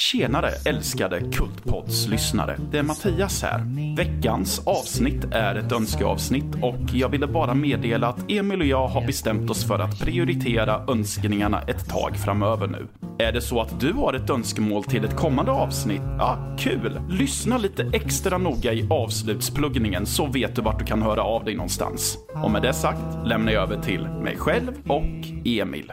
Tjenare älskade Kultpods lyssnare. Det är Mattias här. Veckans avsnitt är ett önskeavsnitt och jag ville bara meddela att Emil och jag har bestämt oss för att prioritera önskningarna ett tag framöver nu. Är det så att du har ett önskemål till ett kommande avsnitt? Ja, kul! Lyssna lite extra noga i avslutspluggningen så vet du vart du kan höra av dig någonstans. Och med det sagt lämnar jag över till mig själv och Emil.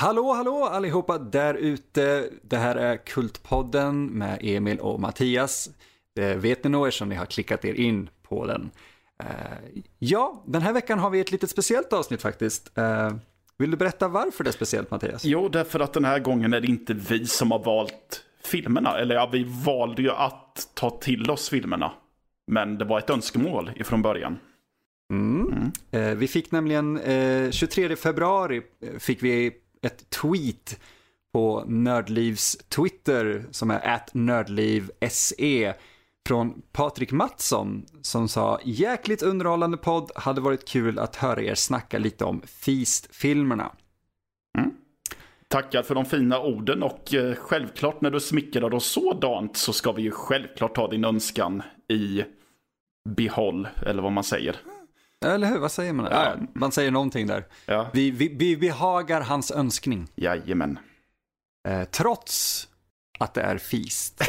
Hallå, hallå allihopa där ute. Det här är Kultpodden med Emil och Mattias. Det vet ni nog eftersom ni har klickat er in på den. Uh, ja, den här veckan har vi ett litet speciellt avsnitt faktiskt. Uh, vill du berätta varför det är speciellt Mattias? Jo, därför att den här gången är det inte vi som har valt filmerna. Eller ja, vi valde ju att ta till oss filmerna. Men det var ett önskemål ifrån början. Mm. Mm. Uh, vi fick nämligen 23 februari fick vi ett tweet på Nördlivs Twitter som är at nördlivse från Patrik Mattsson som sa jäkligt underhållande podd, hade varit kul att höra er snacka lite om Feast-filmerna. Mm. Tackar för de fina orden och eh, självklart när du smickrar oss sådant så ska vi ju självklart ta din önskan i behåll, eller vad man säger. Eller hur, vad säger man? Ja. man säger någonting där. Ja. Vi, vi, vi behagar hans önskning. Jajamän. Eh, trots att det är Feast.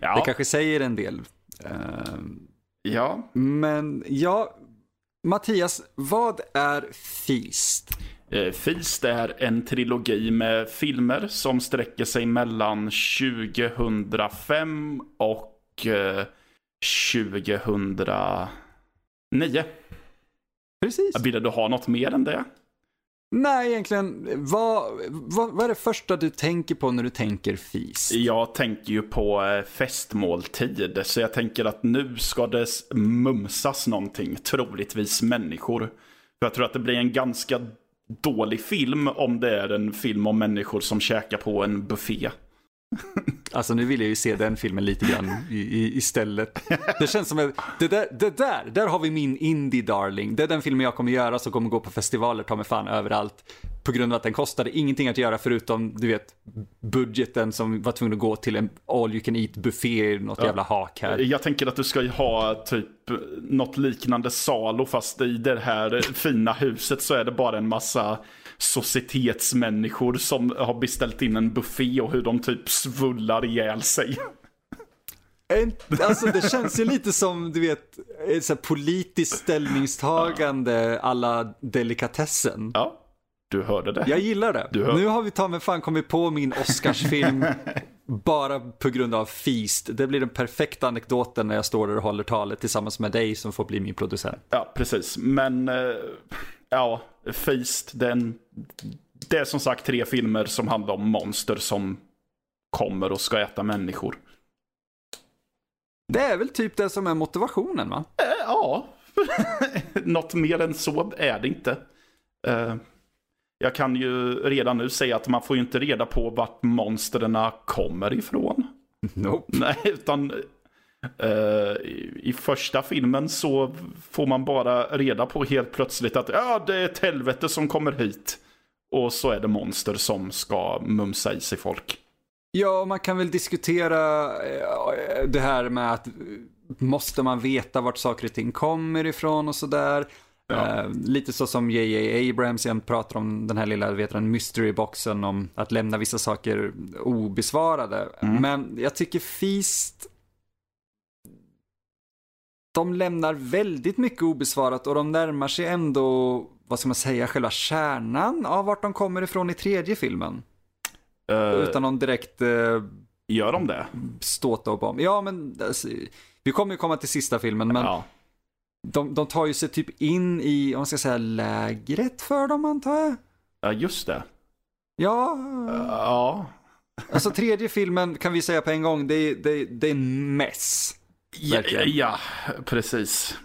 ja. Det kanske säger en del. Eh, ja. Men ja, Mattias, vad är Feast? Eh, Feast är en trilogi med filmer som sträcker sig mellan 2005 och eh, 2000 Nio. Precis. Ville du ha något mer än det? Nej, egentligen. Vad, vad, vad, är det första du tänker på när du tänker fis? Jag tänker ju på eh, festmåltid. Så jag tänker att nu ska det mumsas någonting. Troligtvis människor. För jag tror att det blir en ganska dålig film om det är en film om människor som käkar på en buffé. Alltså nu vill jag ju se den filmen lite grann i, i, istället. Det känns som att det där, det där, där har vi min indie darling. Det är den filmen jag kommer göra som kommer gå på festivaler, ta mig fan överallt. På grund av att den kostade ingenting att göra förutom, du vet, budgeten som var tvungen att gå till en all you can eat buffé, något ja. jävla hak här. Jag tänker att du ska ju ha typ något liknande salo fast i det här fina huset så är det bara en massa societetsmänniskor som har beställt in en buffé och hur de typ svullar ihjäl sig. Alltså det känns ju lite som, du vet, så politiskt ställningstagande alla delikatessen. Ja, du hörde det. Jag gillar det. Nu har vi ta mig fan kommit på min Oscarsfilm bara på grund av Feast. Det blir den perfekta anekdoten när jag står där och håller talet tillsammans med dig som får bli min producent. Ja, precis. Men, eh, ja, Feast, den, det är som sagt tre filmer som handlar om monster som kommer och ska äta människor. Det är väl typ det som är motivationen va? Äh, ja, något mer än så är det inte. Uh, jag kan ju redan nu säga att man får ju inte reda på vart monstren kommer ifrån. Nope. Nej, utan i, i, första filmen så får man bara reda på helt plötsligt att ja, det är ett helvete som kommer hit. Och så är det monster som ska mumsa i sig folk. Ja, man kan väl diskutera eh, det här med att måste man veta vart saker och ting kommer ifrån och sådär. Ja. Uh, lite så som J.J. Abrams igen pratar om den här lilla vet du, mystery-boxen om att lämna vissa saker obesvarade. Mm. Men jag tycker Feast de lämnar väldigt mycket obesvarat och de närmar sig ändå, vad ska man säga, själva kärnan av vart de kommer ifrån i tredje filmen. Uh, Utan någon direkt... Uh, gör de det? Ståta och bomb. Ja, men alltså, vi kommer ju komma till sista filmen, men ja. de, de tar ju sig typ in i, om man ska säga, lägret för dem antar jag. Ja, just det. Ja. Uh, ja. Alltså tredje filmen kan vi säga på en gång, det, det, det är en mess. Ja, ja, precis.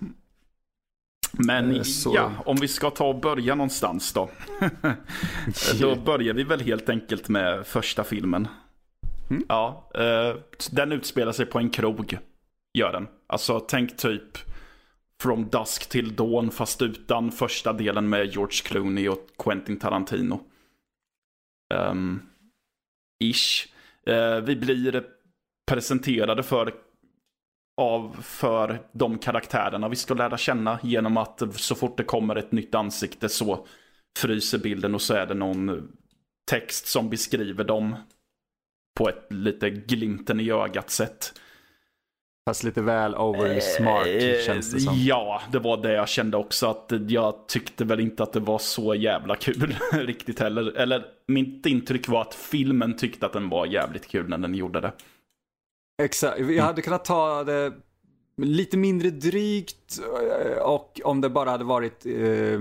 Men Eh, så- ja, om vi ska ta och börja någonstans då. då börjar vi väl helt enkelt med första filmen. Mm. Ja, eh, den utspelar sig på en krog. Gör den. Alltså tänk typ From Dusk till Dawn fast utan första delen med George Clooney och Quentin Tarantino. Ehm, ish. Eh, vi blir presenterade för av för de karaktärerna vi ska lära känna genom att så fort det kommer ett nytt ansikte så fryser bilden och så är det någon text som beskriver dem på ett lite glimten i ögat sätt. Fast lite väl over smart känns det som. Ja, det var det jag kände också. Att jag tyckte väl inte att det var så jävla kul riktigt heller. Eller mitt intryck var att filmen tyckte att den var jävligt kul när den gjorde det. Exakt, jag hade kunnat ta det lite mindre drygt eh, och om det bara hade varit eh,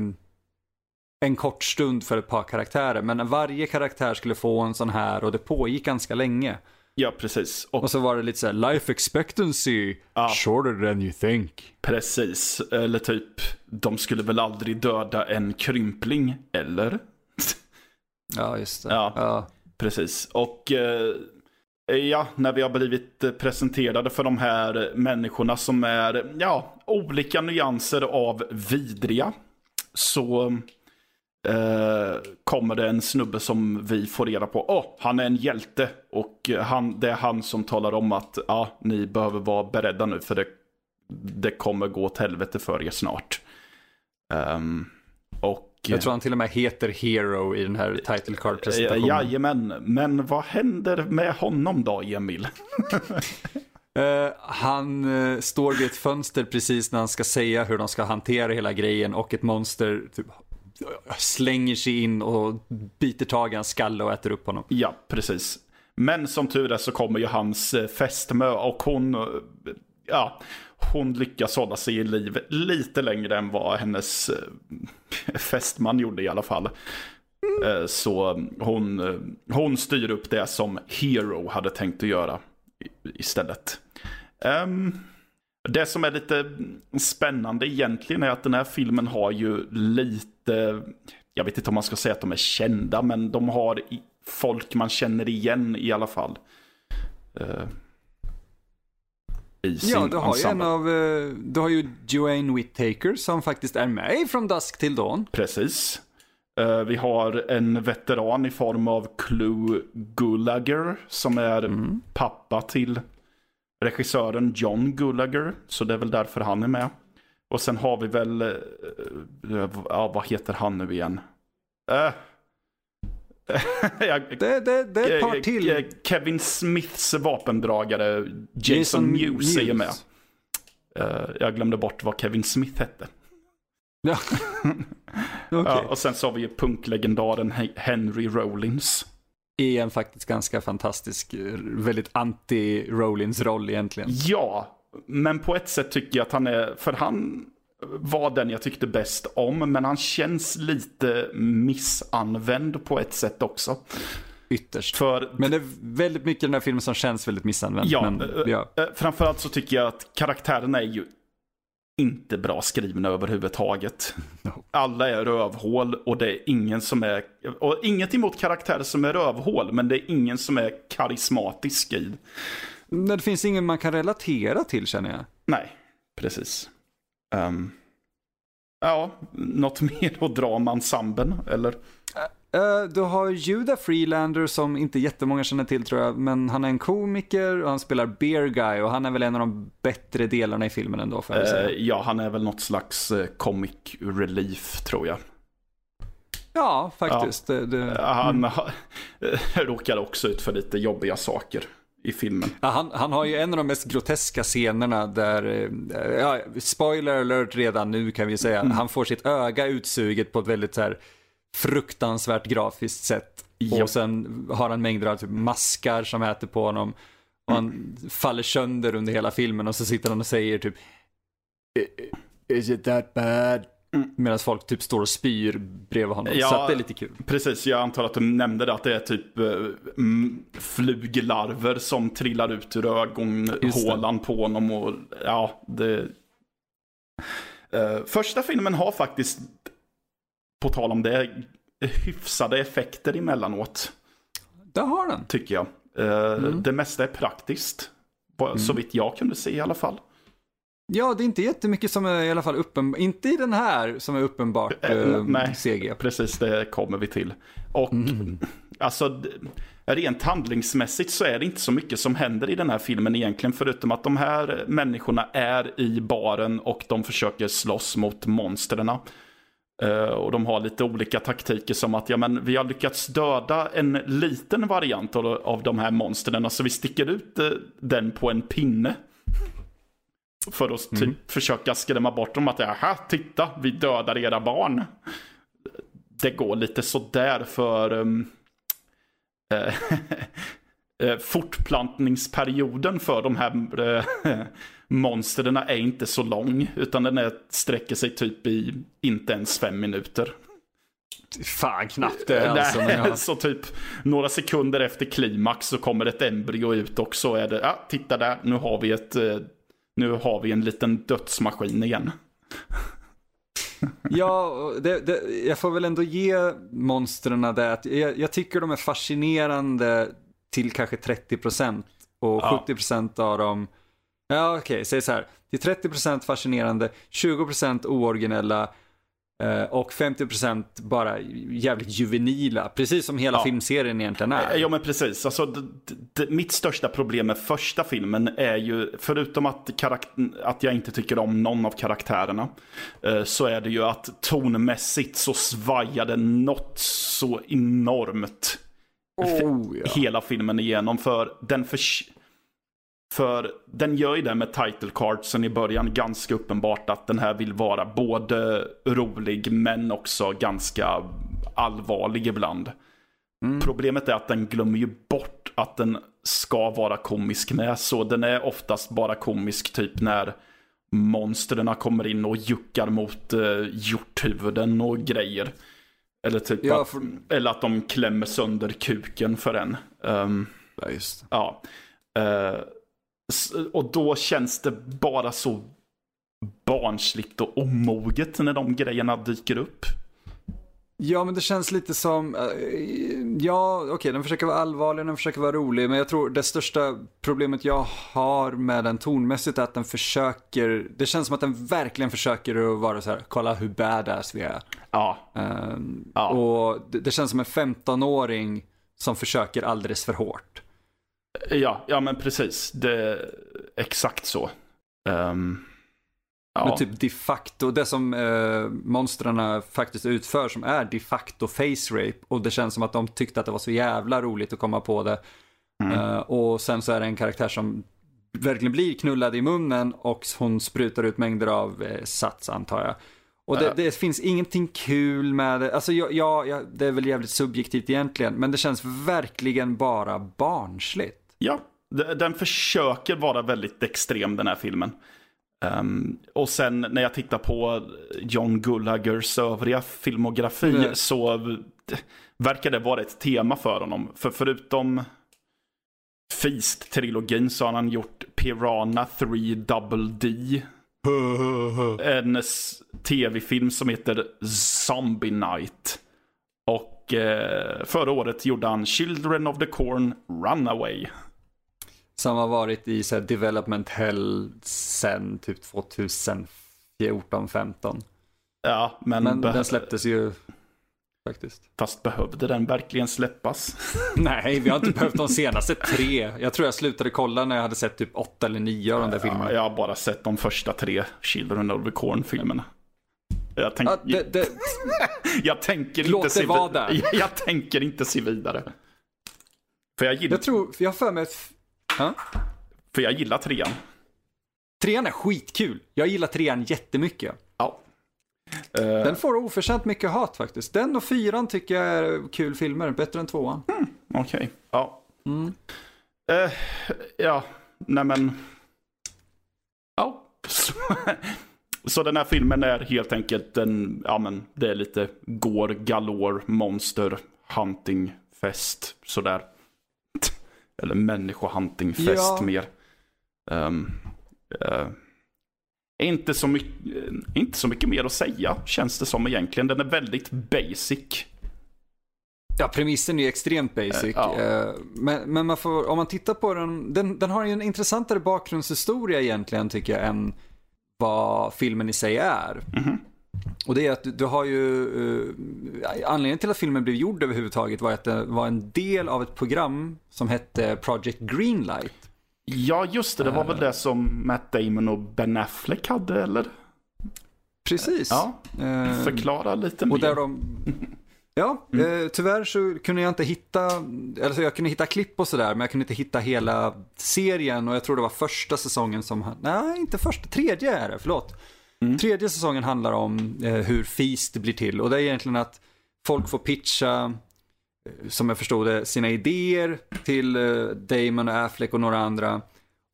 en kort stund för ett par karaktärer. Men varje karaktär skulle få en sån här och det pågick ganska länge. Ja, precis. Och Och så var det lite så här, life expectancy Ja. shorter than you think. precis. Eller typ, de skulle väl aldrig döda en krympling, eller? Ja, just det. Ja. Ja. Precis. Och eh, Eh, ja, när vi har blivit eh, presenterade för de här människorna som är, ja, olika nyanser av vidriga. Så eh, kommer det en snubbe som vi får reda på, åh, han är en hjälte. Och eh, han, det är han som talar om att, ja, ni behöver vara beredda nu för det, det kommer gå åt helvete för er snart. Um. Jag tror han till och med heter Hero i den här title Eh, card-presentationen. Jajamän, men vad händer med honom då, Emil? Eh, han eh, står vid ett fönster precis när han ska säga hur de ska hantera hela grejen och ett monster typ, slänger sig in och biter tag i hans skalle och äter upp honom. Ja, precis. Men som tur är så kommer ju hans eh, fästmö och hon, eh, ja, hon lyckas hålla sig i liv lite längre än vad hennes eh, fästman gjorde i alla fall. Eh, Så hon, eh, hon styr upp det som Hero hade tänkt att göra istället. Ehm, det som är lite spännande egentligen är att den här filmen har ju lite, jag vet inte om man ska säga att de är kända, men de har folk man känner igen i alla fall. Eh, I sin Ja, du har ju en ensemble. av, eh, du har ju Joanne Whittaker som faktiskt är med From Dusk till Dawn. Precis. Eh, vi har en veteran i form av Clue Gulager som är Mm. pappa till regissören John Gulager. Så det är väl därför han är med. Och sen har vi väl, eh, ja vad heter han nu igen? Eh. Det, det, det är ett par till. Kevin Smiths vapendragare Jason, Mewes är med. Eh, jag glömde bort vad Kevin Smith hette. Ja. Okej. Ja, och sen så har vi ju punklegendaren He- Henry Rollins. I en faktiskt ganska fantastisk, eh, väldigt anti-Rollins roll egentligen. Ja, men på ett sätt tycker jag att han är, för han var den jag tyckte bäst om, men han känns lite missanvänd på ett sätt också. Ytterst. För Men det är väldigt mycket i den här filmen som känns väldigt missanvänt. Ja, men, eh, ja. eh, framförallt så tycker jag att karaktärerna är ju inte bra skrivna överhuvudtaget. No. Alla är rövhål och det är ingen som är, och inget emot karaktärer som är rövhål, men det är ingen som är karismatisk i. Men det finns ingen man kan relatera till känner jag. Nej, precis. Ehm, ja, något mer att dra om ensemblen, eller? Eh, du har Judah Freelander som inte jättemånga känner till tror jag, men han är en komiker och han spelar Bear Guy och han är väl en av de bättre delarna i filmen ändå får jag väl säga. Eh, ja, han är väl något slags comic relief, tror jag. Ja, faktiskt. Det, det, Eh, Han ha- råkar också ut för lite jobbiga saker i filmen. Ja, han, han har ju en av de mest groteska scenerna där, eh, ja, spoiler alert redan nu kan vi säga, Mm. han får sitt öga utsuget på ett väldigt så här fruktansvärt grafiskt sätt. Ja. Och sen har han mängder av typ maskar som äter på honom. Och han faller sönder under hela filmen och så sitter han och säger typ "I- Is it that bad? Mm. Medan folk typ står och spyr bredvid honom. Ja. Så att det är lite kul. Precis, jag antar att du nämnde det, att det är typ eh, mm, fluglarver som trillar ut ur ögonhålan på honom. Och, ja, det... Uh, första filmen har faktiskt, på tal om det, hyfsade effekter emellanåt. Det har den. Tycker jag. Uh, mm. Det mesta är praktiskt. Mm. Så vitt jag kunde se i alla fall. Ja, det är inte jättemycket som är i alla fall uppenbart, inte i den här som är uppenbart uh, Nej, CG. precis det kommer vi till. Och mm. alltså, rent handlingsmässigt så är det inte så mycket som händer i den här filmen egentligen. Förutom att de här människorna är i baren och de försöker slåss mot monstren. Uh, och de har lite olika taktiker som att ja, men vi har lyckats döda en liten variant av, de här monstren. Så vi sticker ut den på en pinne. För att typ mm. försöka skrämma bort dem att jaha, titta, vi dödar era barn. Det går lite sådär för um, fortplantningsperioden för de här äh, monstren är inte så lång. Utan den är, sträcker sig typ i inte ens fem minuter. Fan knappt det alltså. Nej, Så typ några sekunder efter klimax så kommer ett embryo ut och så är det, ja titta där, nu har vi ett nu har vi en liten dödsmaskin igen. ja, det, det, jag får väl ändå ge monstren det. Jag, jag tycker de är fascinerande till kanske 30% och ja. 70% av dem, ja okej, okay, säg så här, till 30% fascinerande, 20% ooriginella Eh, och 50% bara jävligt juvenila, precis som hela ja. filmserien egentligen är. Ja men precis, alltså, mitt största problem med första filmen är ju, förutom att, att jag inte tycker om någon av karaktärerna, uh, så är det ju att tonmässigt så svajar det något så enormt. Oh, ja. Hela filmen igenom, för den för för den gör ju det med title cardsen i början ganska uppenbart att den här vill vara både rolig men också ganska allvarlig ibland. Mm. Problemet är att den glömmer ju bort att den ska vara komisk med. Så den är oftast bara komisk typ när monstren kommer in och juckar mot uh, hjorthuvuden och grejer. Eller typ ja, för... att, eller att de klämmer sönder kuken för en. Um, ja, just Ja. Uh, och då känns det bara så barnsligt och omoget när de grejerna dyker upp. Ja, men det känns lite som, uh, ja, okej, okay, den försöker vara allvarlig, den försöker vara rolig, men jag tror det största problemet jag har med den tonmässigt är att den försöker, det känns som att den verkligen försöker att vara så här, kolla hur badass vi är. Ja. Uh, ja. Och det, det, känns som en 15-åring som försöker alldeles för hårt. Ja, ja men precis. Det är exakt så. Um, ja. Men typ de facto, det som uh, monstren faktiskt utför som är de facto face rape. Och det känns som att de tyckte att det var så jävla roligt att komma på det. Mm. Uh, och sen så är det en karaktär som verkligen blir knullad i munnen och hon sprutar ut mängder av eh, sats antar jag. Och det, det, finns ingenting kul med det. Alltså ja, ja, det är väl jävligt subjektivt egentligen. Men det känns verkligen bara barnsligt. Ja, den försöker vara väldigt extrem den här filmen. Um, och sen när jag tittar på John Gullagers övriga filmografi mm. så verkar det vara ett tema för honom. För förutom Feast-trilogin så har han gjort Piranha 3 Double D. en tv-film som heter Zombie Night. Och eh, förra året gjorde han Children of the Corn Runaway. Som har varit i så development hell sen typ 2014, 15 Ja, men... Men den släpptes ju faktiskt. Fast behövde den verkligen släppas? Nej, vi har inte behövt de senaste tre. Jag tror jag slutade kolla när jag hade sett typ åtta eller nio av de där filmerna. jag har bara sett de första tre Children of the Corn-filmerna. Jag, tänk... ja, det, det... jag tänker Låt inte vara där. Jag tänker inte se vidare. För jag gillar... Jag tror, jag har för mig att För jag gillar trean. Trean är skitkul. Jag gillar trean jättemycket. Ja. Uh... Den får oförtjänt mycket hat faktiskt. Den och fyran tycker jag är kul filmer. Bättre än tvåan. Mm, Okej, okay. ja. Mm. Uh, ja, nej men. Ja. Så, den här filmen är helt enkelt en, ja men det är lite går galore monster hunting fest sådär. Eller människohuntingfest ja. mer. Um, uh, Inte så, mycket, inte så mycket mer att säga, känns det som egentligen. Den är väldigt basic. Ja, premissen är ju extremt basic. Ja. Eh, Men, men man får, om man tittar på den, den, den har ju en intressantare bakgrundshistoria egentligen tycker jag än vad filmen i sig är. Och det är att du, har ju, eh, anledningen till att filmen blev gjord överhuvudtaget var att det var en del av ett program som hette Project Greenlight. Ja, just det. Det var väl det som Matt Damon och Ben Affleck hade, eller? Precis. Ja, Eh, förklara lite Och mer. där de... Ja, Mm. eh, tyvärr så kunde jag inte hitta, eller så jag kunde hitta klipp och sådär, men jag kunde inte hitta hela serien och jag tror det var första säsongen som, nej inte första, tredje är det, förlåt. Mm. Tredje säsongen handlar om eh, hur Feast blir till och det är egentligen att folk får pitcha, eh, som jag förstod det, sina idéer till eh, Damon och Affleck och några andra.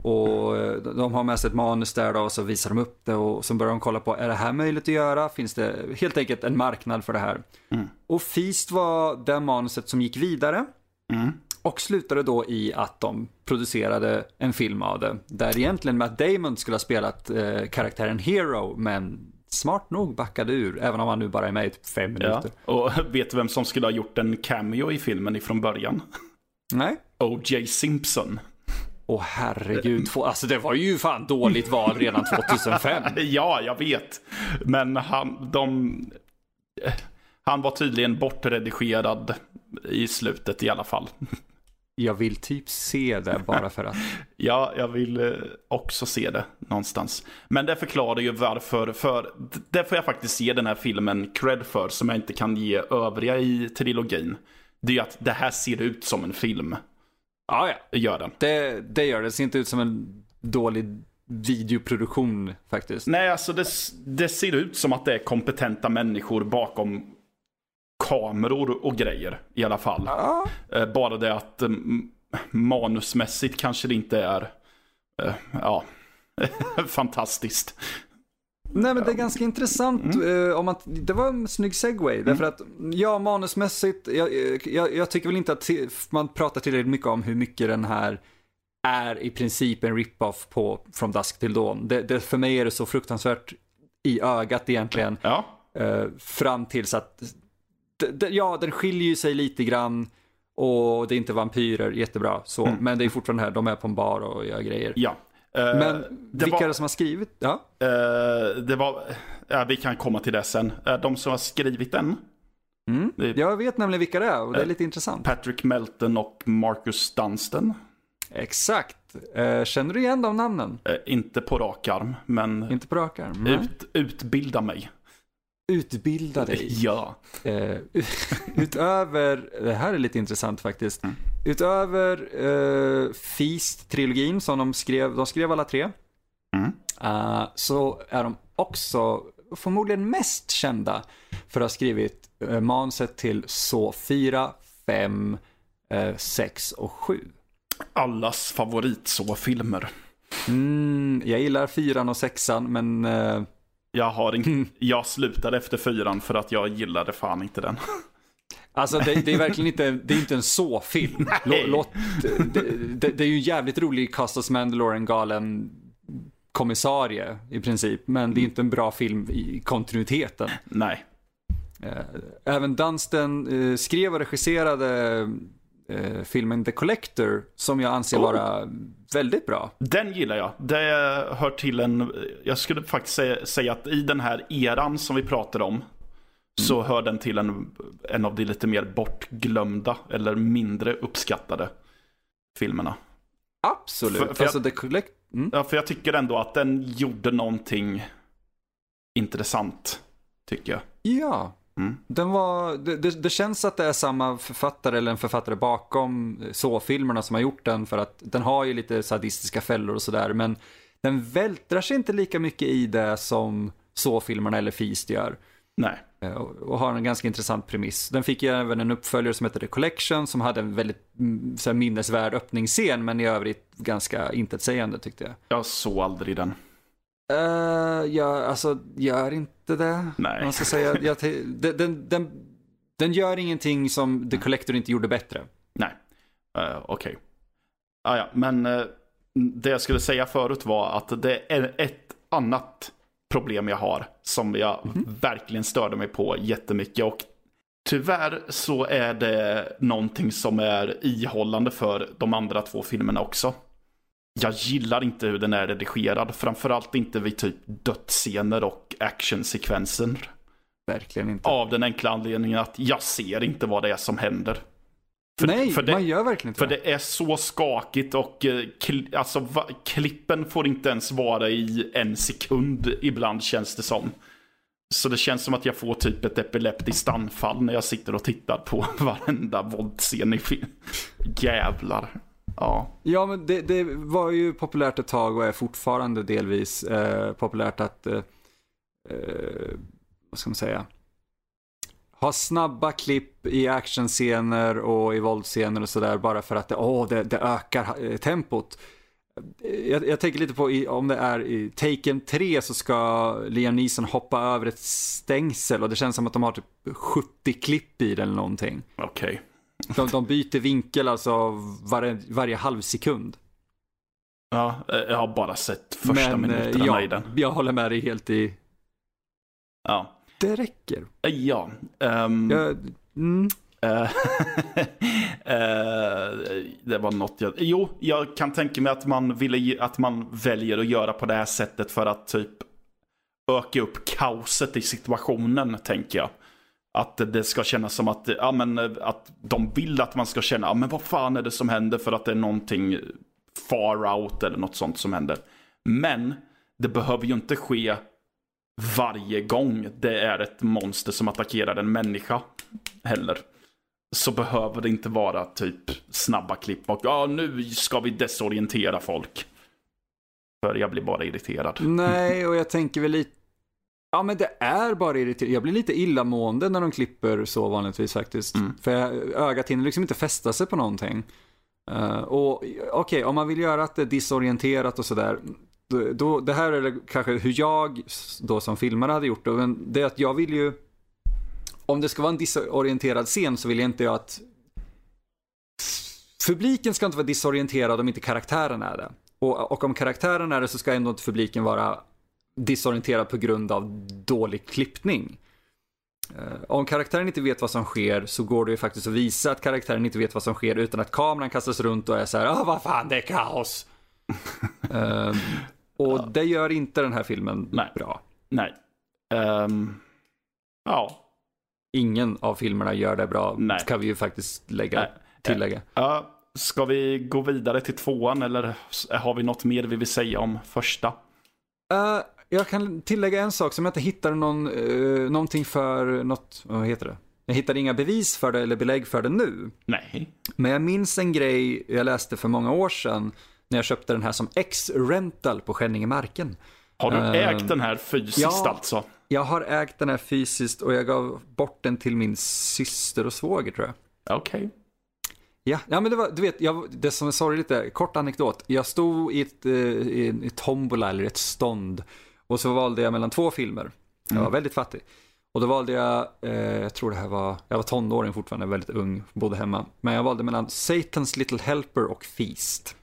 Och eh, de har med sig ett manus där då och så visar de upp det och så börjar de kolla på, är det här möjligt att göra? Finns det helt enkelt en marknad för det här? Och Feast var det manuset som gick vidare. Mm. Och slutade då i att de producerade en film av det. Där egentligen Matt Damon skulle ha spelat eh, karaktären Hero, men smart nog backade ur. Även om han nu bara är med i typ fem Ja. minuter. Och vet du vem som skulle ha gjort en cameo i filmen ifrån början? Nej. O.J. Simpson. Åh herregud, två- alltså det var ju fan dåligt val redan 2005. Ja, jag vet. Men han, de, eh, han var tydligen bortredigerad i slutet i alla fall. Jag vill typ se det bara för att. Ja, jag vill eh, också se det någonstans. Men det förklarar ju varför, för det får jag faktiskt ge den här filmen cred för, som jag inte kan ge övriga i trilogin. Det är ju att det här ser ut som en film. Ja, ja. Gör den. Det, det gör det. Det ser inte ut som en dålig videoproduktion faktiskt. Nej, alltså det, det ser ut som att det är kompetenta människor bakom kameror och grejer i alla fall. Ja. Eh, Bara det att eh, manusmässigt kanske det inte är, eh, ja, fantastiskt. Nej men det är ganska intressant. Mm. om man, det var en snygg segway. Därför att, ja manusmässigt, jag, jag, jag tycker väl inte att man pratar tillräckligt mycket om hur mycket den här är i princip en rip-off på From Dusk Till Dawn. Det, det, för mig är det så fruktansvärt i ögat egentligen. Ja, fram tills att, ja den skiljer ju sig lite grann. Och det är inte vampyrer, jättebra så. Mm. Men det är fortfarande här, de är på en bar och gör grejer. ja. Eh, Men vilka var- är det som har skrivit? Ja. eh, det var, ja, vi kan komma till det sen. Eh, de som har skrivit den, Mm. Det Jag vet nämligen vilka det är och det är lite intressant. Patrick Melton och Marcus Dunstan. Exakt. Känner du igen de namnen? Inte på rak arm, men Inte på rak arm? Ut, utbilda mig. Utbilda dig. Ja. Eh, utöver, det här är lite intressant faktiskt. Mm. Utöver eh, Feast-trilogin som de skrev, de skrev alla tre. Mm. eh, så är de också förmodligen mest kända för att ha skrivit uh, manuset till så 4, 5, 6 och 7. Allas favoritså-filmer. Mm, jag gillar fyran och sexan men eh, Jag, har in... jag slutade efter fyran för att jag gillade fan inte den. Alltså det, det är verkligen inte, det är inte en så-film. Det, det är ju en jävligt rolig Custos Mandalorian galen kommissarie i princip. Men det är inte en bra film i kontinuiteten. Nej. Eh, Även Dunstan eh, skrev och regisserade eh, filmen The Collector som jag anser Oh. vara väldigt bra. Den gillar jag. Det hör till en... Jag skulle faktiskt säga, säga att i den här eran som vi pratade om så hör den till en, en av de lite mer bortglömda eller mindre uppskattade filmerna. Absolut. För- för alltså jag- The Collector. Mm. Ja, för jag tycker ändå att den gjorde någonting intressant, tycker jag. Ja. Mm. Den var, det, det, känns att det är samma författare eller en författare bakom så-filmerna som har gjort den för att den har ju lite sadistiska fällor och sådär men den vältrar sig inte lika mycket i det som så-filmerna eller Feast gör. Nej. Eh, Och, och har en ganska intressant premiss. Den fick ju även en uppföljare som heter The Collection som hade en väldigt mm, så här, minnesvärd öppningsscen men i övrigt ganska intetsägande tyckte jag. Jag såg aldrig den. Uh, ja, alltså gör inte det. Nej. Man ska säga, jag, den, den, den, den gör ingenting som The Collector inte gjorde bättre. Nej. Uh, Okej. Ah, ja, men eh, det jag skulle säga förut var att det är ett annat problem jag har. Som jag mm. verkligen störde mig på jättemycket. Och tyvärr så är det någonting som är ihållande för de andra två filmerna också. Jag gillar inte hur den är redigerad. Framförallt inte vid typ dödsscener och actionsekvenser. Verkligen inte. Av den enkla anledningen att jag ser inte vad det är som händer. För, Nej, för det, man gör verkligen inte För det. det är så skakigt och eh, kli, alltså, va, klippen får inte ens vara i en sekund ibland känns det som. Så det känns som att jag får typ ett epileptiskt anfall när jag sitter och tittar på varenda våldsscen i film. Jävlar. Ja. Ja, men det, det, var ju populärt ett tag och är fortfarande delvis eh, populärt att, eh, eh vad ska man säga, ha snabba klipp i actionscener och i våldsscener och sådär bara för att det, oh, det, det ökar eh, tempot. Jag, jag, tänker lite på i, om det är i Taken 3 så ska Liam Neeson hoppa över ett stängsel och det känns som att de har typ 70 klipp i det eller någonting. Okej. Okay. De, de, byter vinkel alltså var, varje halv sekund. Ja, eh, jag har bara sett första Men, eh, minuterna ja, i den. Jag håller med dig helt i... Ja. Det räcker. Ja. Um, jag, mm. det var något jag... Jo, jag kan tänka mig att man, ville, att man väljer att göra på det här sättet för att typ öka upp kaoset i situationen, tänker jag. Att det ska kännas som att, ja, men, att de vill att man ska känna, ja, men vad fan är det som händer för att det är någonting far out eller något sånt som händer. Men det behöver ju inte ske varje gång det är ett monster som attackerar en människa heller. Så behöver det inte vara typ snabba klipp och ja nu ska vi desorientera folk. För jag blir bara irriterad. Nej, och jag tänker väl lite Ja men det är bara irriterande. Jag blir lite illamående när de klipper så vanligtvis faktiskt. Mm. För ögat hinner liksom inte fästa sig på någonting. Uh, och okej, okay, om man vill göra att det är disorienterat och sådär. Då, det här är kanske hur jag då som filmare hade gjort det. Men det är att jag vill ju, om det ska vara en disorienterad scen så vill jag inte att Publiken ska inte vara disorienterad om inte karaktären är det. Och, och om karaktären är det så ska ändå inte publiken vara disorienterad på grund av dålig klippning. Uh, om karaktären inte vet vad som sker så går det ju faktiskt att visa att karaktären inte vet vad som sker utan att kameran kastas runt och är så här, ah vad fan det är kaos. uh, och ja. det gör inte den här filmen Nej. bra. Nej. Um, ja. Ingen av filmerna gör det bra, Nej. kan vi ju faktiskt lägga, Nej. tillägga. Ja, ska vi gå vidare till tvåan eller har vi något mer vi vill säga om första? Uh, jag kan tillägga en sak som jag inte hittade någon, uh, någonting för, något, vad heter det? Jag hittade inga bevis för det eller belägg för det nu. Nej. Men jag minns en grej jag läste för många år sedan när jag köpte den här som X-rental på Skänninge Marken. Har du uh, ägt den här fysiskt ja, alltså? Jag har ägt den här fysiskt och jag gav bort den till min syster och svåger tror jag. Okej. Okay. Ja, ja men det var, du vet, jag, det som är sorgligt är, kort anekdot. Jag stod i ett, eh, i ett tombola eller ett stånd och så valde jag mellan två filmer. Jag var mm. väldigt fattig. Och då valde jag, eh, jag tror det här var, jag var tonåring fortfarande, väldigt ung, bodde hemma. Men jag valde mellan Satan's Little Helper och Feast.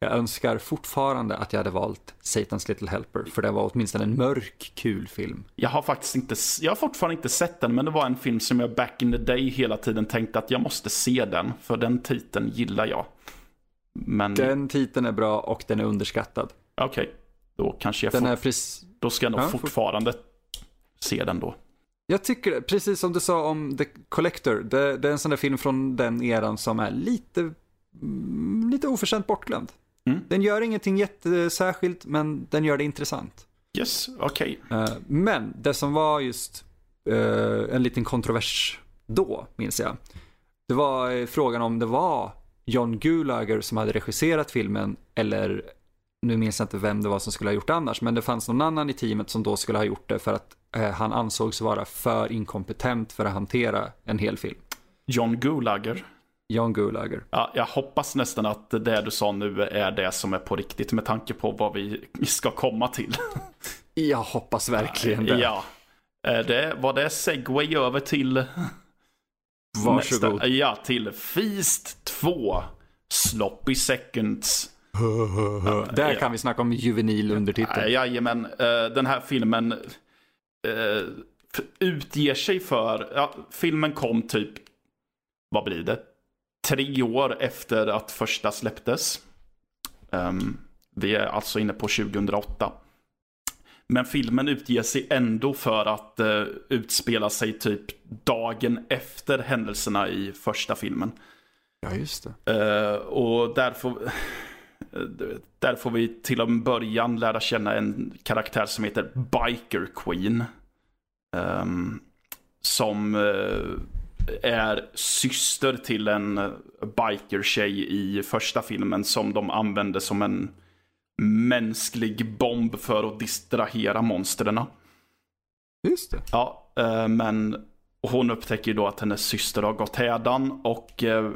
Jag önskar fortfarande att jag hade valt Satan's Little Helper, för det var åtminstone en mörk, kul film. Jag har faktiskt inte, jag har fortfarande inte sett den, men det var en film som jag back in the day hela tiden tänkte att jag måste se den, för den titeln gillar jag. Men... Den titeln är bra och den är underskattad. Okej, okay. Då kanske jag den är precis... Då ska jag nog ja, fortfarande fort... se den då. Jag tycker, precis som du sa om The Collector, det, det är en sån där film från den eran som är lite, mm, lite oförtjänt bortglömd. Mm. Den gör ingenting jättesärskilt, men den gör det intressant. Yes, okej. Okay. Eh, men det som var just uh, en liten kontrovers då, minns jag. Det var uh, frågan om det var John Gulager som hade regisserat filmen eller nu minns jag inte vem det var som skulle ha gjort det annars, men det fanns någon annan i teamet som då skulle ha gjort det för att han ansågs vara för inkompetent för att hantera en hel film. John Gulager? John Gulager. Ja, jag hoppas nästan att det du sa nu är det som är på riktigt med tanke på vad vi ska komma till. Jag hoppas verkligen det. Ja. Det, var det segway över till Varsågod. Nästa, ja, till Feast 2. Sloppy Seconds. Där kan vi snacka om juvenil undertitel. Jajamän, uh, den här filmen uh, utger sig för, ja, filmen kom typ, vad blir det? Tre år efter att första släpptes. Um, vi är alltså inne på 2008. Men filmen utger sig ändå för att uh, utspela sig typ dagen efter händelserna i första filmen. Ja, just det. Uh, och där får, där får vi till en början lära känna en karaktär som heter Biker Queen. Um, som uh, är syster till en biker-tjej i första filmen som de använde som en mänsklig bomb för att distrahera monstren. Just det. Ja, uh, men hon upptäcker ju då att hennes syster har gått hädan och uh,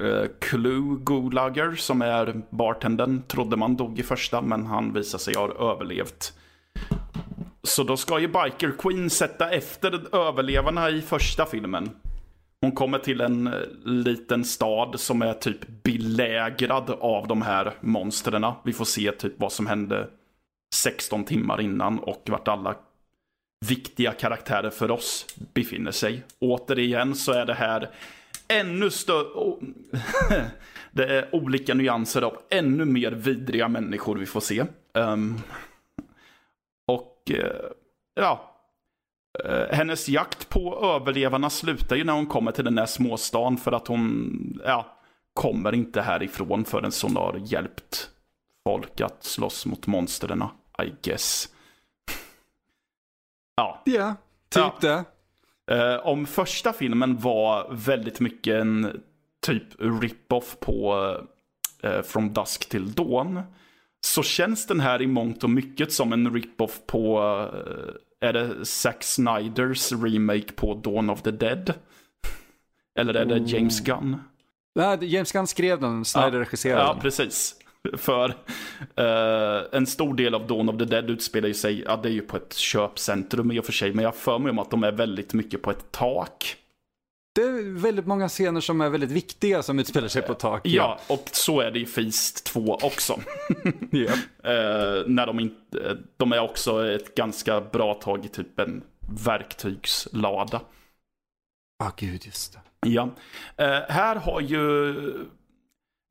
Eh, Clue Gulager som är bartendern trodde man dog i första men han visar sig ha överlevt. Så då ska ju Biker Queen sätta efter överlevarna i första filmen. Hon kommer till en eh, liten stad som är typ belägrad av de här monstren. Vi får se typ vad som hände 16 timmar innan och vart alla viktiga karaktärer för oss befinner sig. Återigen så är det här ännu större... det är olika nyanser av ännu mer vidriga människor vi får se. Um, och eh, ja, eh, hennes jakt på överlevarna slutar ju när hon kommer till den där småstan för att hon, ja, kommer inte härifrån förrän hon har hjälpt folk att slåss mot monstren, I guess. ja. Ja, typ ja. det. Uh, om första filmen var väldigt mycket en typ rip-off på uh, From Dusk till Dawn så känns den här i mångt och mycket som en rip-off på, eh, är det Zack Snyders remake på Dawn of the Dead? Eller är det oh. James Gunn? Nej, James Gunn skrev den, Snyder ja, regisserade Ja, precis. För uh, en stor del av Dawn of the Dead utspelar sig, ja det är ju på ett köpcentrum i och för sig, men jag för mig om att de är väldigt mycket på ett tak. Det är väldigt många scener som är väldigt viktiga som utspelar sig på tak. Ja, ja och så är det i Feast 2 också. yeah. uh, när de, inte, de är också ett ganska bra tag i typ en verktygslada. Ja, ah, gud, just det. Ja. Uh, här har ju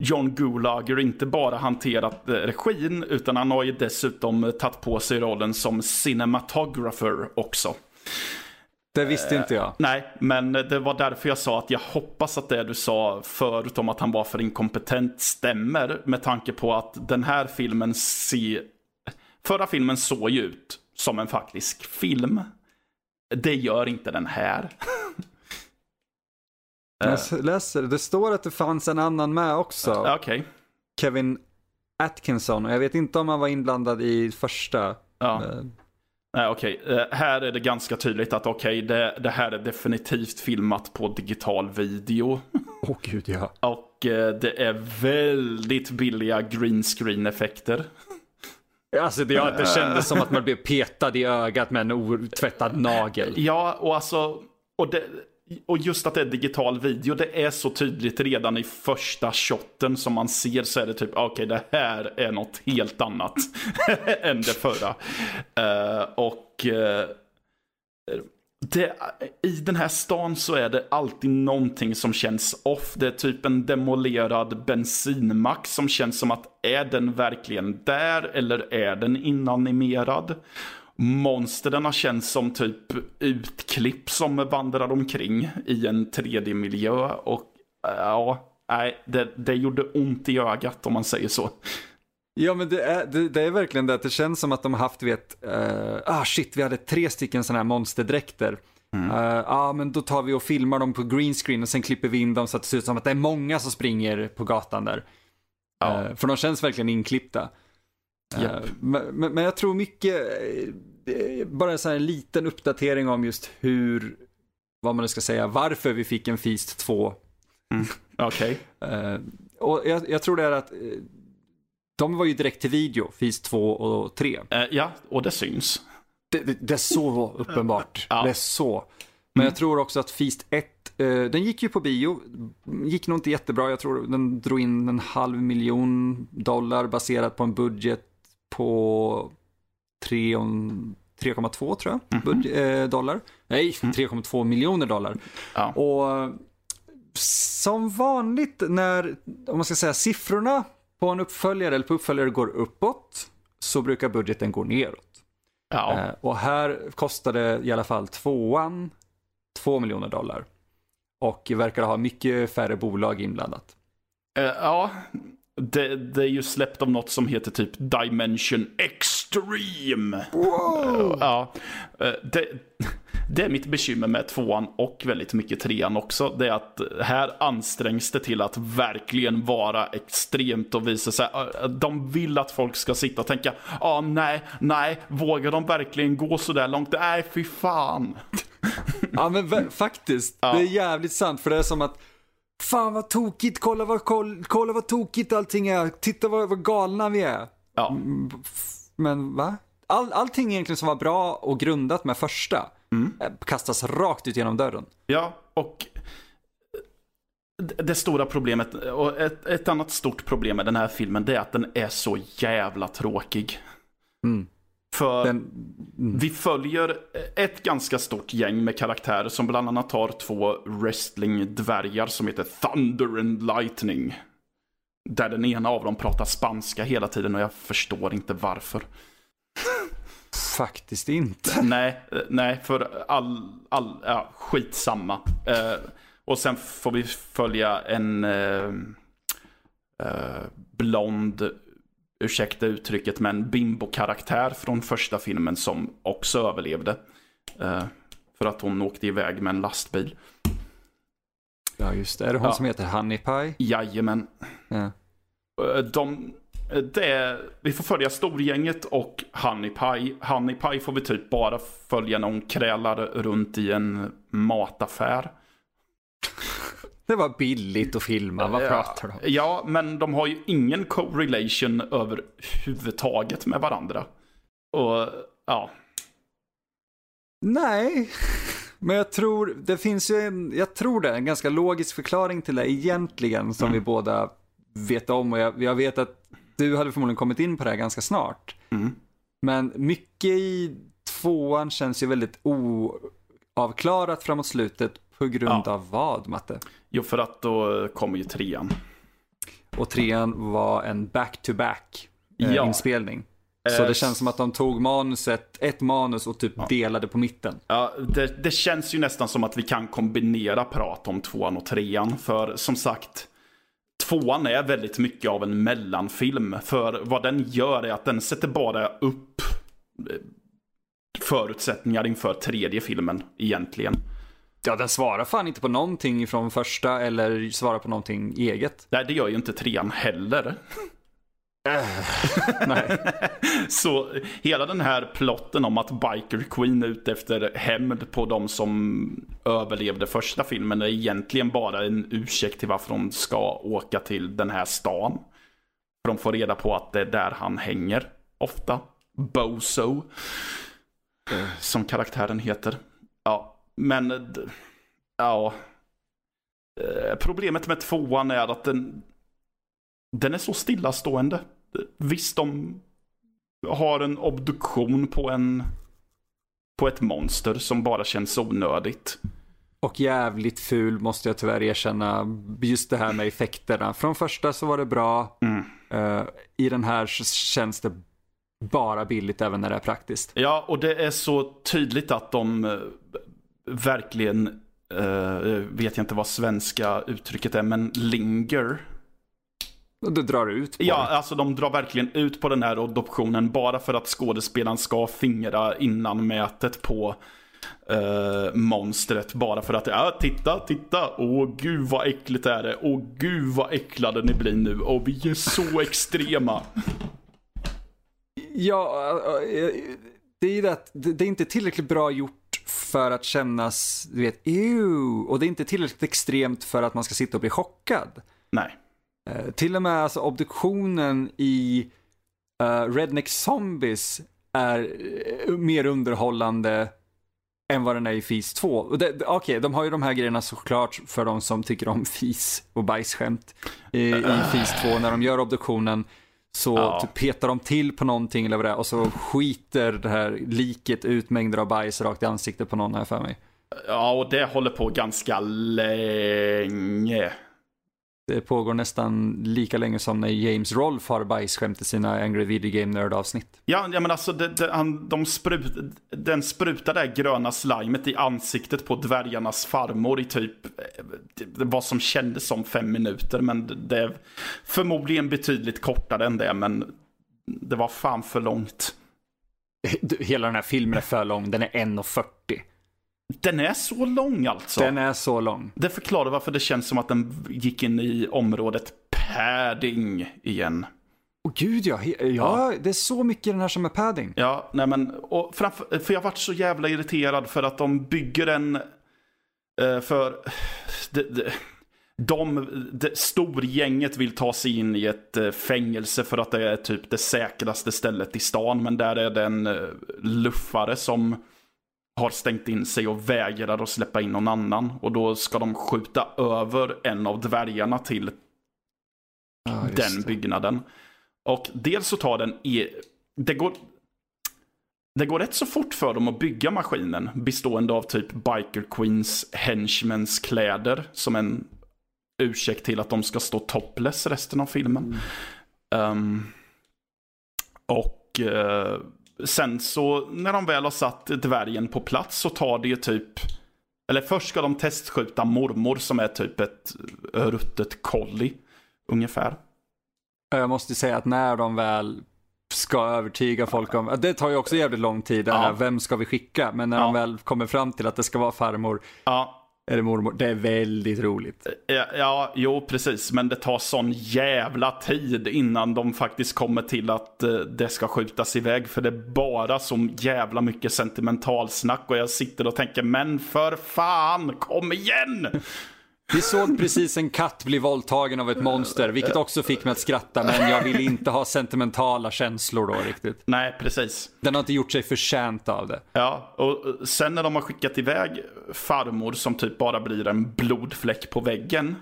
John Gulager inte bara hanterat eh, regin, utan han har ju dessutom tagit på sig rollen som cinematographer också. Det visste inte jag. nej, men det var därför jag sa att jag hoppas att det du sa förut om att han var för inkompetent stämmer. Med tanke på att den här filmen ser... Förra filmen såg ju ut som en faktisk film. Det gör inte den här. jag läser, det står att det fanns en annan med också. Okej. Okay. Kevin Atkinson. Jag vet inte om han var inblandad i första. Ja. Nej, okej. Okay. Uh, här är det ganska tydligt att okej, okay, det, det, här är definitivt filmat på digital video. Åh oh, gud, ja. Och uh, det är väldigt billiga green screen effekter. Alltså det, ja, det kändes som att man blev petad i ögat med en otvättad nagel. Ja, och alltså, och det, och just att det är digital video, det är så tydligt redan i första shotten som man ser så är det typ, okej okay, det här är något helt annat än det förra. Uh, och uh, det, i den här stan så är det alltid någonting som känns off. Det är typ en demolerad bensinmack som känns som att är den verkligen där eller är den inanimerad? Monstren känns som typ utklipp som vandrar omkring i en 3D-miljö. Och ja, nej, det, det gjorde ont i ögat om man säger så. Ja men det är, det, det är verkligen det att det känns som att de har haft, vet, uh, ah shit vi hade tre stycken sådana här monsterdräkter. Mm. Uh, ah, men då tar vi och filmar dem på green screen och sen klipper vi in dem så att det ser ut som att det är många som springer på gatan där. Ja. Uh, för de känns verkligen inklippta. Uh, men, men, jag tror mycket, bara så här en liten uppdatering om just hur, vad man ska säga, varför vi fick en Feast 2. Mm. Okej. Okay. Eh, och jag, jag, tror det är att uh, de var ju direkt till video, Feast 2 och 3. Uh, eh, ja, och det syns. Det, det, det är så uppenbart. ja. Det är så. Men jag tror också att Feast 1, eh, den gick ju på bio, gick nog inte jättebra, jag tror den drog in en halv miljon dollar baserat på en budget på 3,2 tror jag, budget, eh, dollar. Nej, 3,2 miljoner dollar. Ja. Och som vanligt när, om man ska säga siffrorna på en uppföljare eller på uppföljare går uppåt så brukar budgeten gå neråt. Ja. Eh, och här kostade i alla fall tvåan 2 miljoner dollar. Och verkar ha mycket färre bolag inblandat. Eh, ja, det, det är ju släppt av något som heter typ Dimension Extreme. Wow! Ja, eh, det, det är mitt bekymmer med tvåan och väldigt mycket trean också. Det är att här ansträngs det till att verkligen vara extremt och visa sig. eh, De vill att folk ska sitta och tänka, ja ah, nej, nej, vågar de verkligen gå så där långt? Nej, fy fan. Ja men faktiskt, Ja. det är jävligt sant för det är som att Fan vad tokigt, kolla vad, koll, kolla vad tokigt allting är, titta vad, vad galna vi är. Ja, Men va? All, allting egentligen som var bra och grundat med första eh, kastas rakt ut genom dörren. ja och det- det stora problemet, och ett, ett annat stort problem med den här filmen, det är att den är så jävla tråkig. Mm. För Den, vi följer ett ganska stort gäng med karaktärer som bland annat har två wrestling-dvärgar som heter Thunder and Lightning. Där den ena av dem pratar spanska hela tiden och jag förstår inte varför. faktiskt inte. nej, nej, för all, all ja, skitsamma. Eh, och sen får vi följa en eh, eh, blond, ursäkta uttrycket, men bimbo-karaktär från första filmen som också överlevde. Eh, för att hon åkte iväg med en lastbil. Ja just det, är det hon Ja. som heter Honey Pie? Jajamän. Ja. Eh, De, det är, vi får följa storgänget och Honey Pie. Honey Pie får vi typ bara följa när hon krälar runt i en mataffär. Det var billigt att filma, vad pratar du om? Ja, men de har ju ingen correlation överhuvudtaget med varandra. Och ja, Nej, men jag tror det finns ju en, jag tror det, en ganska logisk förklaring till det egentligen som vi båda vet om och jag, jag vet att du hade förmodligen kommit in på det här ganska snart. Mm. Men mycket i tvåan känns ju väldigt oavklarat framåt slutet på grund Ja. av vad, Matte? Jo för att då kommer ju trean. Och trean var en back-to-back eh, Ja. inspelning. Så Eh, det känns som att de tog manuset, ett manus och typ delade på mitten. Ja, det, det känns ju nästan som att vi kan kombinera prat om tvåan och trean. För som sagt, tvåan är väldigt mycket av en mellanfilm. För vad den gör är att den sätter bara upp eh, förutsättningar inför tredje filmen egentligen. Ja, den svarar fan inte på någonting från första eller svarar på någonting eget. Nej, det gör ju inte trean heller. Nej. Så hela den här plotten om att Biker Queen är ute efter hämnd på de som överlevde första filmen är egentligen bara en ursäkt till varför de ska åka till den här stan. För de får reda på att det är där han hänger, ofta. Bozo. eh, Som karaktären heter. Ja, men... eh, Ja. Eh, Problemet med tvåan är att den... Den är så stillastående. Visst, de har en obduktion på en... På ett monster som bara känns onödigt. Och jävligt ful måste jag tyvärr erkänna. Just det här med effekterna. Från första så var det bra. Mm. Eh, I den här så känns det bara billigt även när det är praktiskt. Ja, och det är så tydligt att de verkligen, eh, vet jag inte vad svenska uttrycket är, men linger. Det drar ut på Ja, det. alltså de drar verkligen ut på den här adoptionen bara för att skådespelaren ska fingra innan mätet på eh, monstret. Bara för att, ja titta, titta, åh gud vad äckligt är det, åh gud vad äcklade ni blir nu, och vi är så extrema. Ja, eh, det är ju det att det är inte tillräckligt bra gjort för att kännas, du vet, ew. Och det är inte tillräckligt extremt för att man ska sitta och bli chockad. Nej. Eh, till och med alltså obduktionen i eh, Redneck Zombies är eh, mer underhållande än vad den är i FIS 2. Okej, okay, de har ju de här grejerna såklart för de som tycker om FIS och bajsskämt i, i FIS 2 när de gör obduktionen så ja. typ petar de till på någonting eller vad det är och så skiter det här liket ut mängder av bajs rakt i ansiktet på någon här för mig. Ja, och det håller på ganska länge. Det pågår nästan lika länge som när James Rolfe har bajsskämt i sina Angry Video Game Nerd-avsnitt. Ja, ja, men alltså det, det, han, de sprut, den sprutar det gröna slimet i ansiktet på dvärgarnas farmor i typ vad som kändes som fem minuter. Men det är förmodligen betydligt kortare än det, men det var fan för långt. Hela den här filmen är för lång, den är 1.40. Den är så lång alltså? Den är så lång. Det förklarar varför det känns som att den gick in i området padding igen. Åh oh, gud ja. ja, ja, det är så mycket i den här som är padding. Ja, nej men, och framför, för jag varit så jävla irriterad för att de bygger en, uh, för, de, de, de, de, storgänget vill ta sig in i ett uh, fängelse för att det är typ det säkraste stället i stan, men där är det en uh, luffare som har stängt in sig och vägrar att släppa in någon annan. Och då ska de skjuta över en av dvärgarna till ah, den byggnaden. Och dels så tar den e det går det går rätt så fort för dem att bygga maskinen bestående av typ Biker Queens henchmens kläder som en ursäkt till att de ska stå topless resten av filmen. Mm. Um, och uh, sen så när de väl har satt dvärgen på plats så tar det ju typ eller först ska de testskjuta mormor som är typ ett ruttet kolli. Ungefär. Jag måste säga att när de väl ska övertyga folk om, det tar ju också jävligt lång tid, ja. vem ska vi skicka? Men när ja. de väl kommer fram till att det ska vara farmor, ja. Eller mormor. Det är väldigt roligt. Eh, ja, ja, jo precis. Men det tar sån jävla tid innan de faktiskt kommer till att eh, det ska skjutas iväg. För det är bara så jävla mycket sentimentalsnack. Och jag sitter och tänker, men för fan, kom igen! Vi såg precis en katt bli våldtagen av ett monster, vilket också fick mig att skratta, men jag vill inte ha sentimentala känslor då riktigt. Nej, precis. Den har inte gjort sig förtjänt av det. Ja, och sen när de har skickat iväg farmor som typ bara blir en blodfläck på väggen.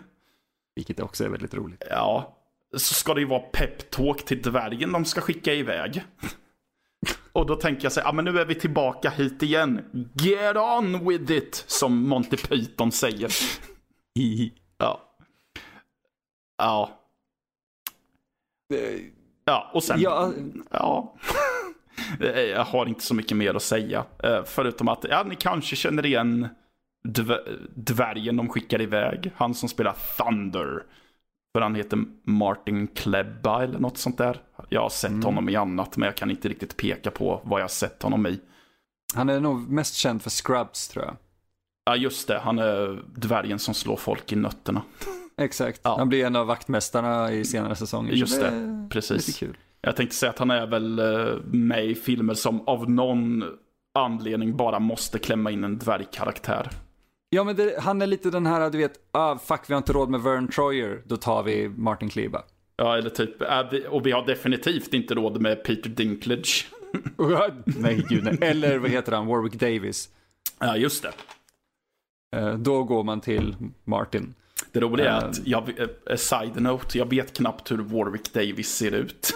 Vilket också är väldigt roligt. Ja, så ska det ju vara peptalk till dvärgen de ska skicka iväg. Och då tänker jag så här, ja men nu är vi tillbaka hit igen. Get on with it, som Monty Python säger. Ja. Ja. Ja, och sen... Ja. ja. Jag har inte så mycket mer att säga. Eh, förutom att, ja, ni kanske känner igen dvärgen de skickar iväg. Han som spelar Thunder. För han heter Martin Klebba eller något sånt där. Jag har sett mm. honom i annat, men jag kan inte riktigt peka på vad jag har sett honom i. Han är nog mest känd för Scrubs tror jag. Ja, just det. Han är dvärgen som slår folk i nötterna. Exakt. Ja. Han blir en av vaktmästarna i senare säsonger. Just det, det precis. kul. Jag tänkte säga att han är väl eh, med i filmer som av någon anledning bara måste klämma in en dvärgkaraktär. Ja, men det, han är lite den här, du vet, ah, fuck vi har inte råd med Vern Troyer, då tar vi Martin Kleba. Ja, eller typ, och vi har definitivt inte råd med Peter Dinklage. nej, gud nej. Eller vad heter han, Warwick Davis. Ja, just det. Eh, då går man till Martin. Det roliga är att, jag, eh, side note, jag vet knappt hur Warwick Davis ser ut.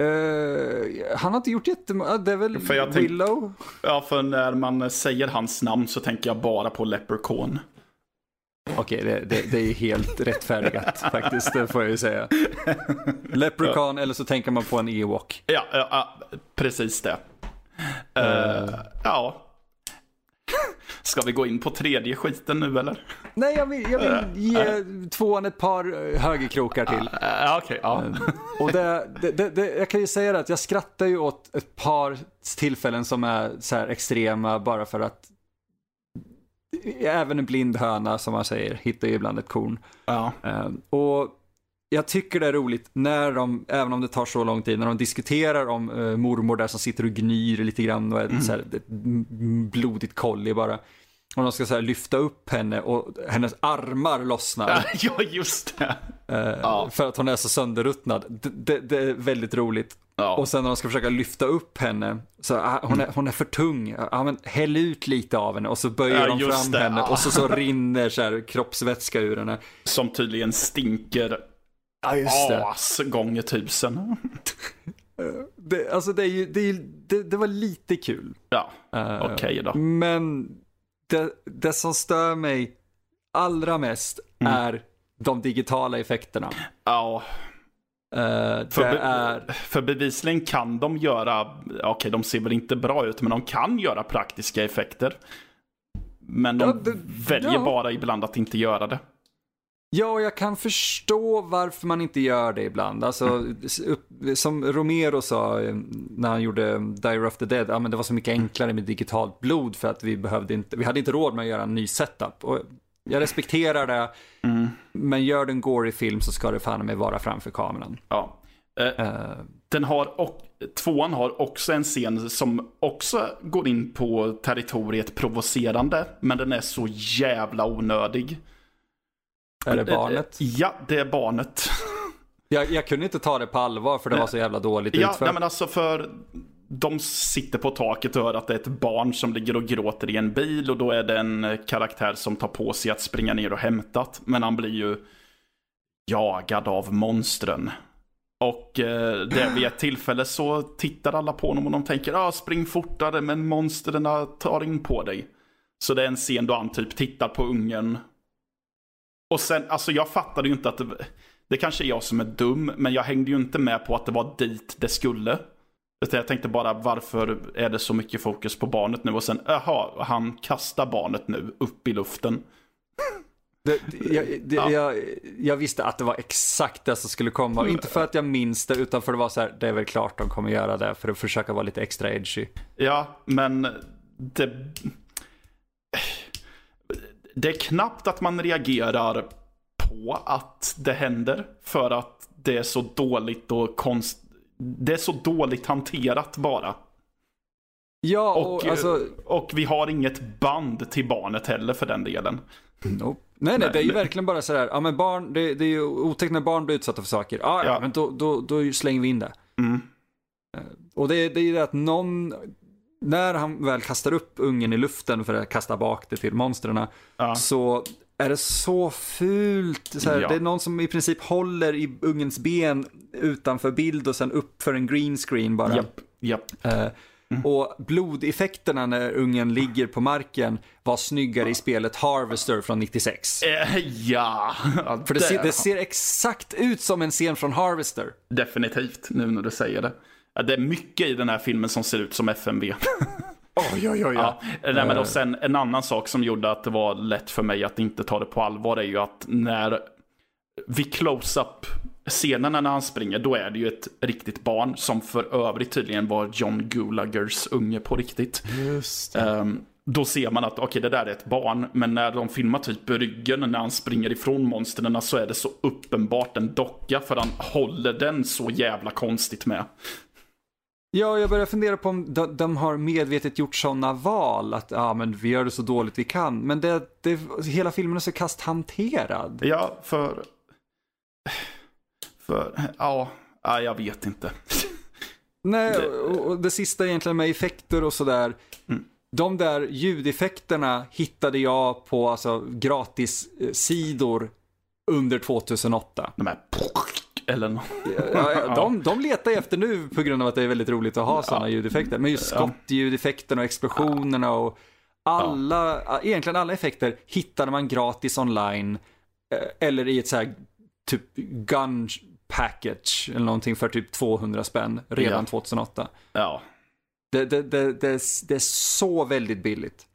Uh, han har inte gjort jättemånga, det är väl för Willow? Tänk, ja, för när man säger hans namn så tänker jag bara på Leprechaun. Okej, okay, det, det, det, är helt rättfärdigat faktiskt, det får jag ju säga. Leprechaun ja. eller så tänker man på en Ewok. Ja, ja precis det. Uh, uh. Ja, Ska vi gå in på tredje skiten nu eller? Nej, jag vill, jag vill eh, ge uh, tvåan ett par eh, högerkrokar till. Uh, uh, okay, ja. och det, det, det, jag kan ju säga det att jag skrattar ju åt ett par tillfällen som är så här extrema bara för att även en blind höna som man säger hittar ju ibland ett korn. Ja. och jag tycker det är roligt när de, även om det tar så lång tid, när de diskuterar om uh, mormor där som sitter och gnyr lite grann och är mm. så här, ett blodigt kolli bara. Och de ska så lyfta upp henne och hennes armar lossnar. Ja, just det. Uh, ja. För att hon är så sönderruttnad. Det, det, det, är väldigt roligt. Ja. Och sen när de ska försöka lyfta upp henne, så ah, hon, är, hon är för tung. Ja, men häll ut lite av henne och så böjer Ja, de fram det, henne och så, så rinner så här kroppsvätska ur henne. Som tydligen stinker Ja, just det. as gånger tusen. det alltså det, är ju, det, är det, det var lite kul. Ja, Eh, okej då. Men det, det som stör mig allra mest Mm. är de digitala effekterna. Ja, Eh, för, be- är... för bevisligen kan de göra, okej de ser väl inte bra ut, men de kan göra praktiska effekter. Men de Ja, det- väljer ja. bara ibland att inte göra det. Ja, jag kan förstå varför man inte gör det ibland. Alltså, som Romero sa eh, när han gjorde Dire of the Dead, ja, men det var så mycket enklare med digitalt blod för att vi behövde inte, vi hade inte råd med att göra en ny setup. Och jag respekterar det, Mm. men gör du en gory film så ska det fan med vara framför kameran. Ja. Eh, Eh, Den har, och, tvåan har också en scen som också går in på territoriet provocerande, men den är så jävla onödig. Är det barnet? Ja, det är barnet. Jag, jag kunde inte ta det på allvar för det var så jävla dåligt Ja, utfört. nej, men alltså för de sitter på taket och hör att det är ett barn som ligger och gråter i en bil och då är det en eh, karaktär som tar på sig att springa ner och hämtat. Men han blir ju jagad av monstren. Och eh, det vid ett tillfälle så tittar alla på honom och de tänker ah, spring fortare men monstren tar in på dig. Så det är en scen då han typ tittar på ungen. Och sen, alltså jag fattade ju inte att det, det kanske är jag som är dum, men jag hängde ju inte med på att det var dit det skulle. Utan Jag tänkte bara varför är det så mycket fokus på barnet nu och sen, jaha, han kastar barnet nu upp i luften. Det, jag, det, Ja. jag, jag visste att det var exakt det som skulle komma. Inte för att jag minns det, utan för att det var så här, det är väl klart de kommer göra det, för att försöka vara lite extra edgy. Ja, men det... Det är knappt att man reagerar på att det händer. För att det är så dåligt och konst... Det är så dåligt hanterat bara. Ja, och, Och, alltså, och vi har inget band till barnet heller för den delen. nope. nej, nej, det är ju verkligen bara så här, ja men barn, det, det är ju otäckt när barn blir utsatta för saker. Ja, ja, Ja. men då, då, då slänger vi in det. Mm. Och det, det är ju det att någon, när han väl kastar upp ungen i luften för att kasta bak det till monstren, Ja. så är det så fult. Så här, Ja. Det är någon som i princip håller i ungens ben utanför bild och sen upp för en green screen bara. Japp, japp. Eh, Och blodeffekterna när ungen ligger på marken var snyggare i spelet Harvester från 96. Eh, ja, För det ser, det ser exakt ut som en scen från Harvester. definitivt nu när du säger det. Det är mycket i den här filmen som ser ut som FMV. Oj, oj, oj. Ja, nej, men och sen en annan sak som gjorde att det var lätt för mig att inte ta det på allvar är ju att när vid close-up scenerna när han springer, då är det ju ett riktigt barn som för övrigt tydligen var John Gulagers unge på riktigt. Just Ehm, då ser man att okej, det där är ett barn, men när de filmar typ ryggen när han springer ifrån monstren så är det så uppenbart en docka för han håller den så jävla konstigt med. Ja, jag börjar fundera på om de, de har medvetet gjort sådana val. Att ja, men vi gör det så dåligt vi kan. Men det, det, hela filmen är så kasthanterad. Ja, för... För, ja, ja jag vet inte. Nej, och, och det sista egentligen med effekter och sådär. Mm. De där ljudeffekterna hittade jag på alltså, gratissidor under 2008. De här... Eller nå- Ja, ja, de, de letar efter nu på grund av att det är väldigt roligt att ha sådana ljudeffekter. Men just Ja. skottljudeffekterna och explosionerna och alla, egentligen alla effekter hittade man gratis online. eh, Eller i ett så här typ gun package eller någonting för typ 200 spänn redan Ja. 2008. Ja. Det, det, det, det, är, det är så väldigt billigt.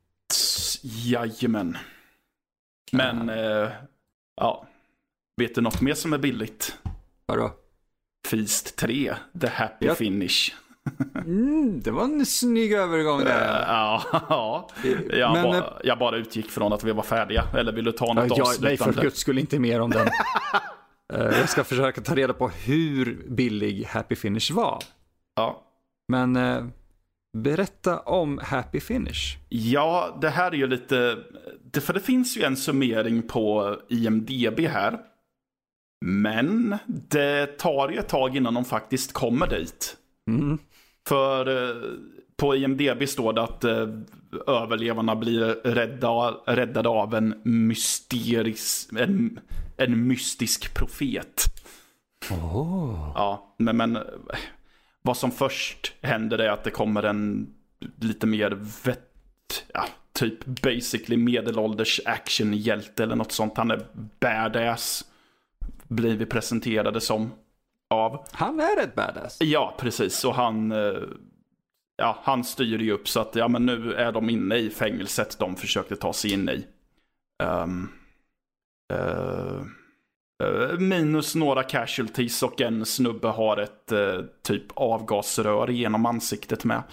Jajamän. Men, eh, ja. Vet du något mer som är billigt? Vadå? Feast 3, The Happy Ja. Finish. Mm, det var en snygg övergång Eh, där. Ja, ja. Jag, Men, bara, jag bara utgick från att vi var färdiga. Eller vill du ta något Ja, nej, avslutande? för guds skull inte mer om den. Eh, jag ska försöka ta reda på hur billig Happy Finish var. Ja. Men eh, berätta om Happy Finish. Ja, det här är ju lite... För det finns ju en summering på IMDB här. Men det tar ju ett tag innan de faktiskt kommer dit. Mm. För eh, på IMDB står det att eh, överlevarna blir rädda, räddade av en mysterisk, en, en mystisk profet. Oh. Ja, men, men vad som först händer är att det kommer en lite mer vett, ja, typ basically medelålders actionhjälte eller något sånt. Han är badass. Blir vi presenterade som. Av. Han är rätt badass. Ja, precis. Och han, eh, ja, han styr ju upp så att ja, men nu är de inne i fängelset de försökte ta sig in i. Um, uh, minus några casualties och en snubbe har ett uh, typ avgasrör genom ansiktet med.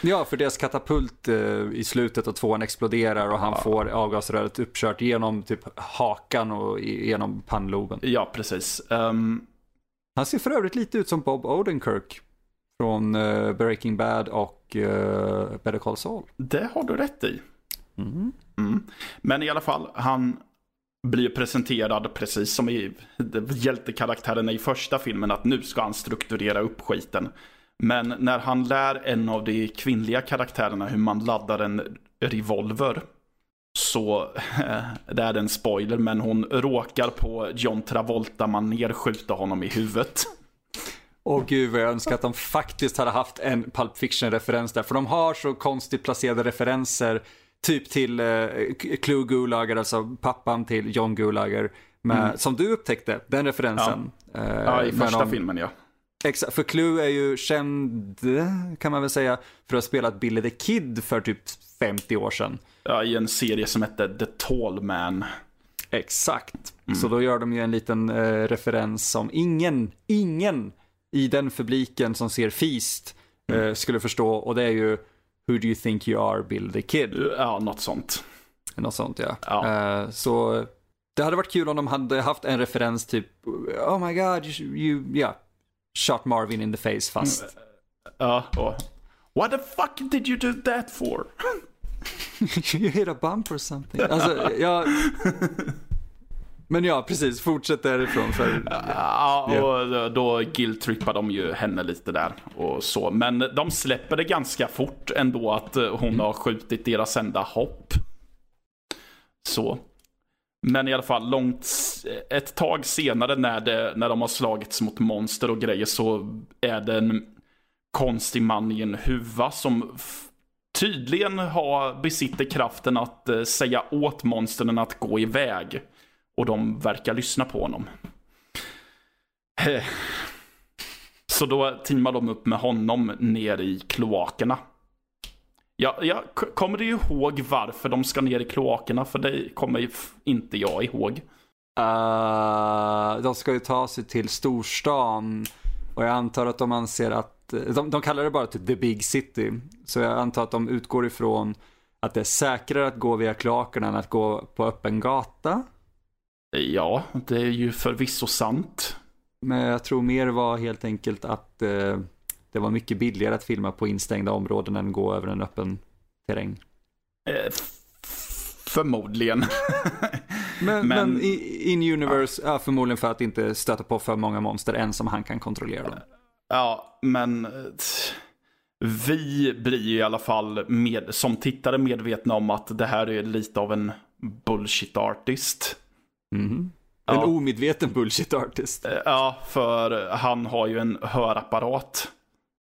Ja, för deras katapult i slutet av tvåan exploderar och han ja. får avgasröret uppkört genom typ hakan och genom pannloben. Ja, precis. Um, han ser för övrigt lite ut som Bob Odenkirk från uh, Breaking Bad och uh, Better Call Saul. Det har du rätt i. Mm. Mm. Men i alla fall, han blir presenterad precis som i hjältekaraktärerna i första filmen att nu ska han strukturera upp skiten. Men när han lär en av de kvinnliga karaktärerna hur man laddar en revolver så det är en spoiler, men hon råkar på John Travolta man nerskjuta honom i huvudet. Åh gud vad jag önskar att de faktiskt hade haft en Pulp Fiction-referens där, för de har så konstigt placerade referenser, typ till uh, Clue Gulager, alltså pappan till John Gulager, med, mm. som du upptäckte, den referensen. Ja, uh, ja i första de, filmen ja. Exakt, för Clue är ju känd, kan man väl säga, för att ha spelat Billy the Kid för typ 50 år sedan. Ja, i en serie som hette The Tall Man. Exakt. Mm. Så då gör de ju en liten eh, referens som ingen, ingen i den publiken som ser Feast eh, mm. skulle förstå. Och det är ju Who do you think you are, Bill the Kid? Ja, något sånt. Något sånt, ja. ja. Eh, så det hade varit kul om de hade haft en referens typ, oh my god, you, you yeah, shot Marvin in the face fast. Mm. Ja, och What the fuck did you do that for? you hit a bump or something. Alltså, jag... Men ja, precis. Fortsätt därifrån. För... Ja, och då guilt-trippar de ju henne lite där och så. Men de släpper det ganska fort ändå att hon mm. har skjutit deras enda hopp. Så. Men i alla fall långt, ett tag senare när, det, när de har slagits mot monster och grejer så är det en konstig man i en huva som tydligen har, besitter kraften att eh, säga åt monstren att gå iväg. Och de verkar lyssna på honom. Eh. Så då teamar de upp med honom ner i kloakerna. Jag, jag kommer du ihåg varför de ska ner i kloakerna? För det kommer inte jag ihåg. Uh, de ska ju ta sig till storstan. Och jag antar att de anser att eh, de, de kallar det bara typ the big city. Så jag antar att de utgår ifrån att det är säkrare att gå via kloakerna än att gå på öppen gata. Ja, det är ju förvisso sant. Men jag tror mer var helt enkelt att eh, det var mycket billigare att filma på instängda områden än gå över en öppen terräng. Eh, förmodligen. men, men, men in universe, ja. förmodligen för att inte stöta på för många monster än som han kan kontrollera dem. Ja, men eh, vi blir ju i alla fall med, som tittare medvetna om att det här är lite av en bullshit artist. Mm. En ja. omedveten bullshit artist. Eh, ja, för han har ju en hörapparat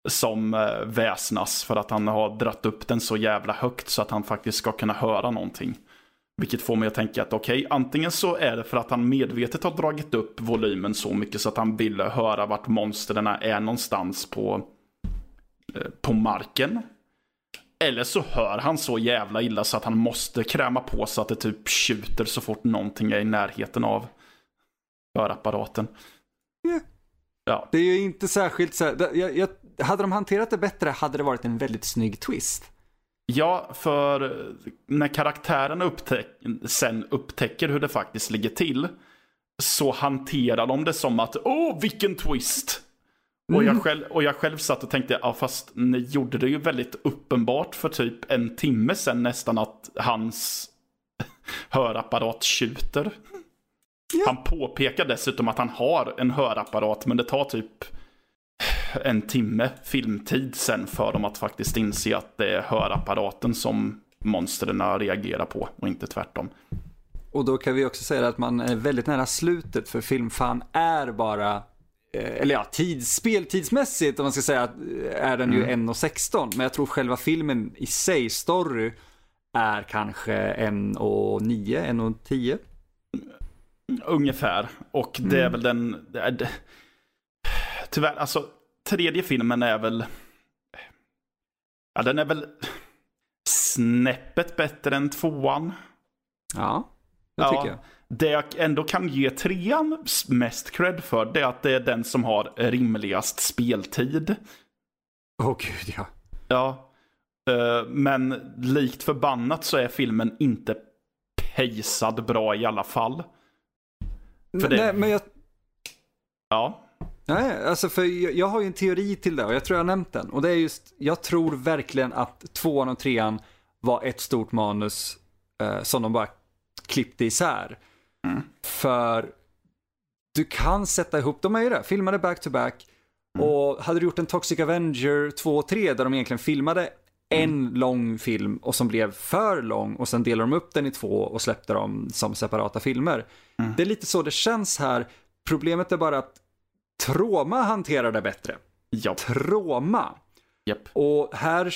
som eh, väsnas för att han har dratt upp den så jävla högt så att han faktiskt ska kunna höra någonting. Vilket får mig att tänka att okej, okay, antingen så är det för att han medvetet har dragit upp volymen så mycket så att han ville höra vart monstren är någonstans på, eh, på marken. Eller så hör han så jävla illa så att han måste kräma på så att det typ tjuter så fort någonting är i närheten av hörapparaten. Yeah. Ja. Det är ju inte särskilt så här, jag, jag, hade de hanterat det bättre hade det varit en väldigt snygg twist. Ja, för när karaktärerna upptäck sen upptäcker hur det faktiskt ligger till så hanterar de det som att åh, vilken twist! Och, jag mm. själv, och jag själv satt och tänkte, ja fast ni gjorde det ju väldigt uppenbart för typ en timme sen nästan att hans hörapparat tjuter. Ja. Han påpekar dessutom att han har en hörapparat men det tar typ en timme filmtid sen för dem att faktiskt inse att det är hörapparaten som monstren reagerar på och inte tvärtom. Och då kan vi också säga att man är väldigt nära slutet för filmfan är bara eller ja, tids, speltidsmässigt om man ska säga är den ju mm. 1.16 men jag tror själva filmen i sig, story, är kanske 1.9, 1.10. Ungefär, och det är mm. väl den, det är, det, tyvärr, alltså tredje filmen är väl, ja den är väl snäppet bättre än tvåan. Ja, det ja, tycker jag. Det jag ändå kan ge trean mest cred för, det är att det är den som har rimligast speltid. Åh oh, gud ja. Ja. Eh, men likt förbannat så är filmen inte pejsad bra i alla fall. För det... Nej, men jag... Ja. Nej, alltså för jag, jag, har ju en teori till det och jag tror jag har nämnt den. Och det är just, jag tror verkligen att tvåan och trean var ett stort manus eh, som de bara klippte isär. Mm. För du kan sätta ihop, de är ju det, filmade back to back. Mm. Och hade du gjort en Toxic Avenger 2 och 3 där de egentligen filmade en mm. lång film och som blev för lång och sen delade de upp den i två och släppte dem som separata filmer. Mm. Det är lite så det känns här. Problemet är bara att Troma hanterar det bättre. Ja. Troma. Yep. Och här,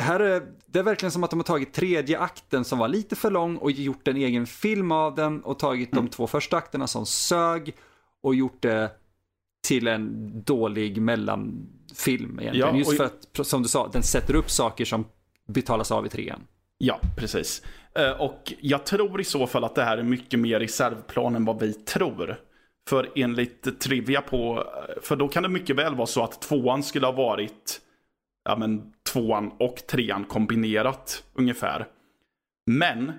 här är det är verkligen som att de har tagit tredje akten som var lite för lång och gjort en egen film av den och tagit mm. de två första akterna som sög och gjort det till en dålig mellanfilm egentligen. Ja, Just för att, som du sa, den sätter upp saker som betalas av i trean. Ja, precis. Eh, och jag tror i så fall att det här är mycket mer reservplan än vad vi tror. För enligt Trivia på, för då kan det mycket väl vara så att tvåan skulle ha varit ja, men, tvåan och trean kombinerat ungefär. Men,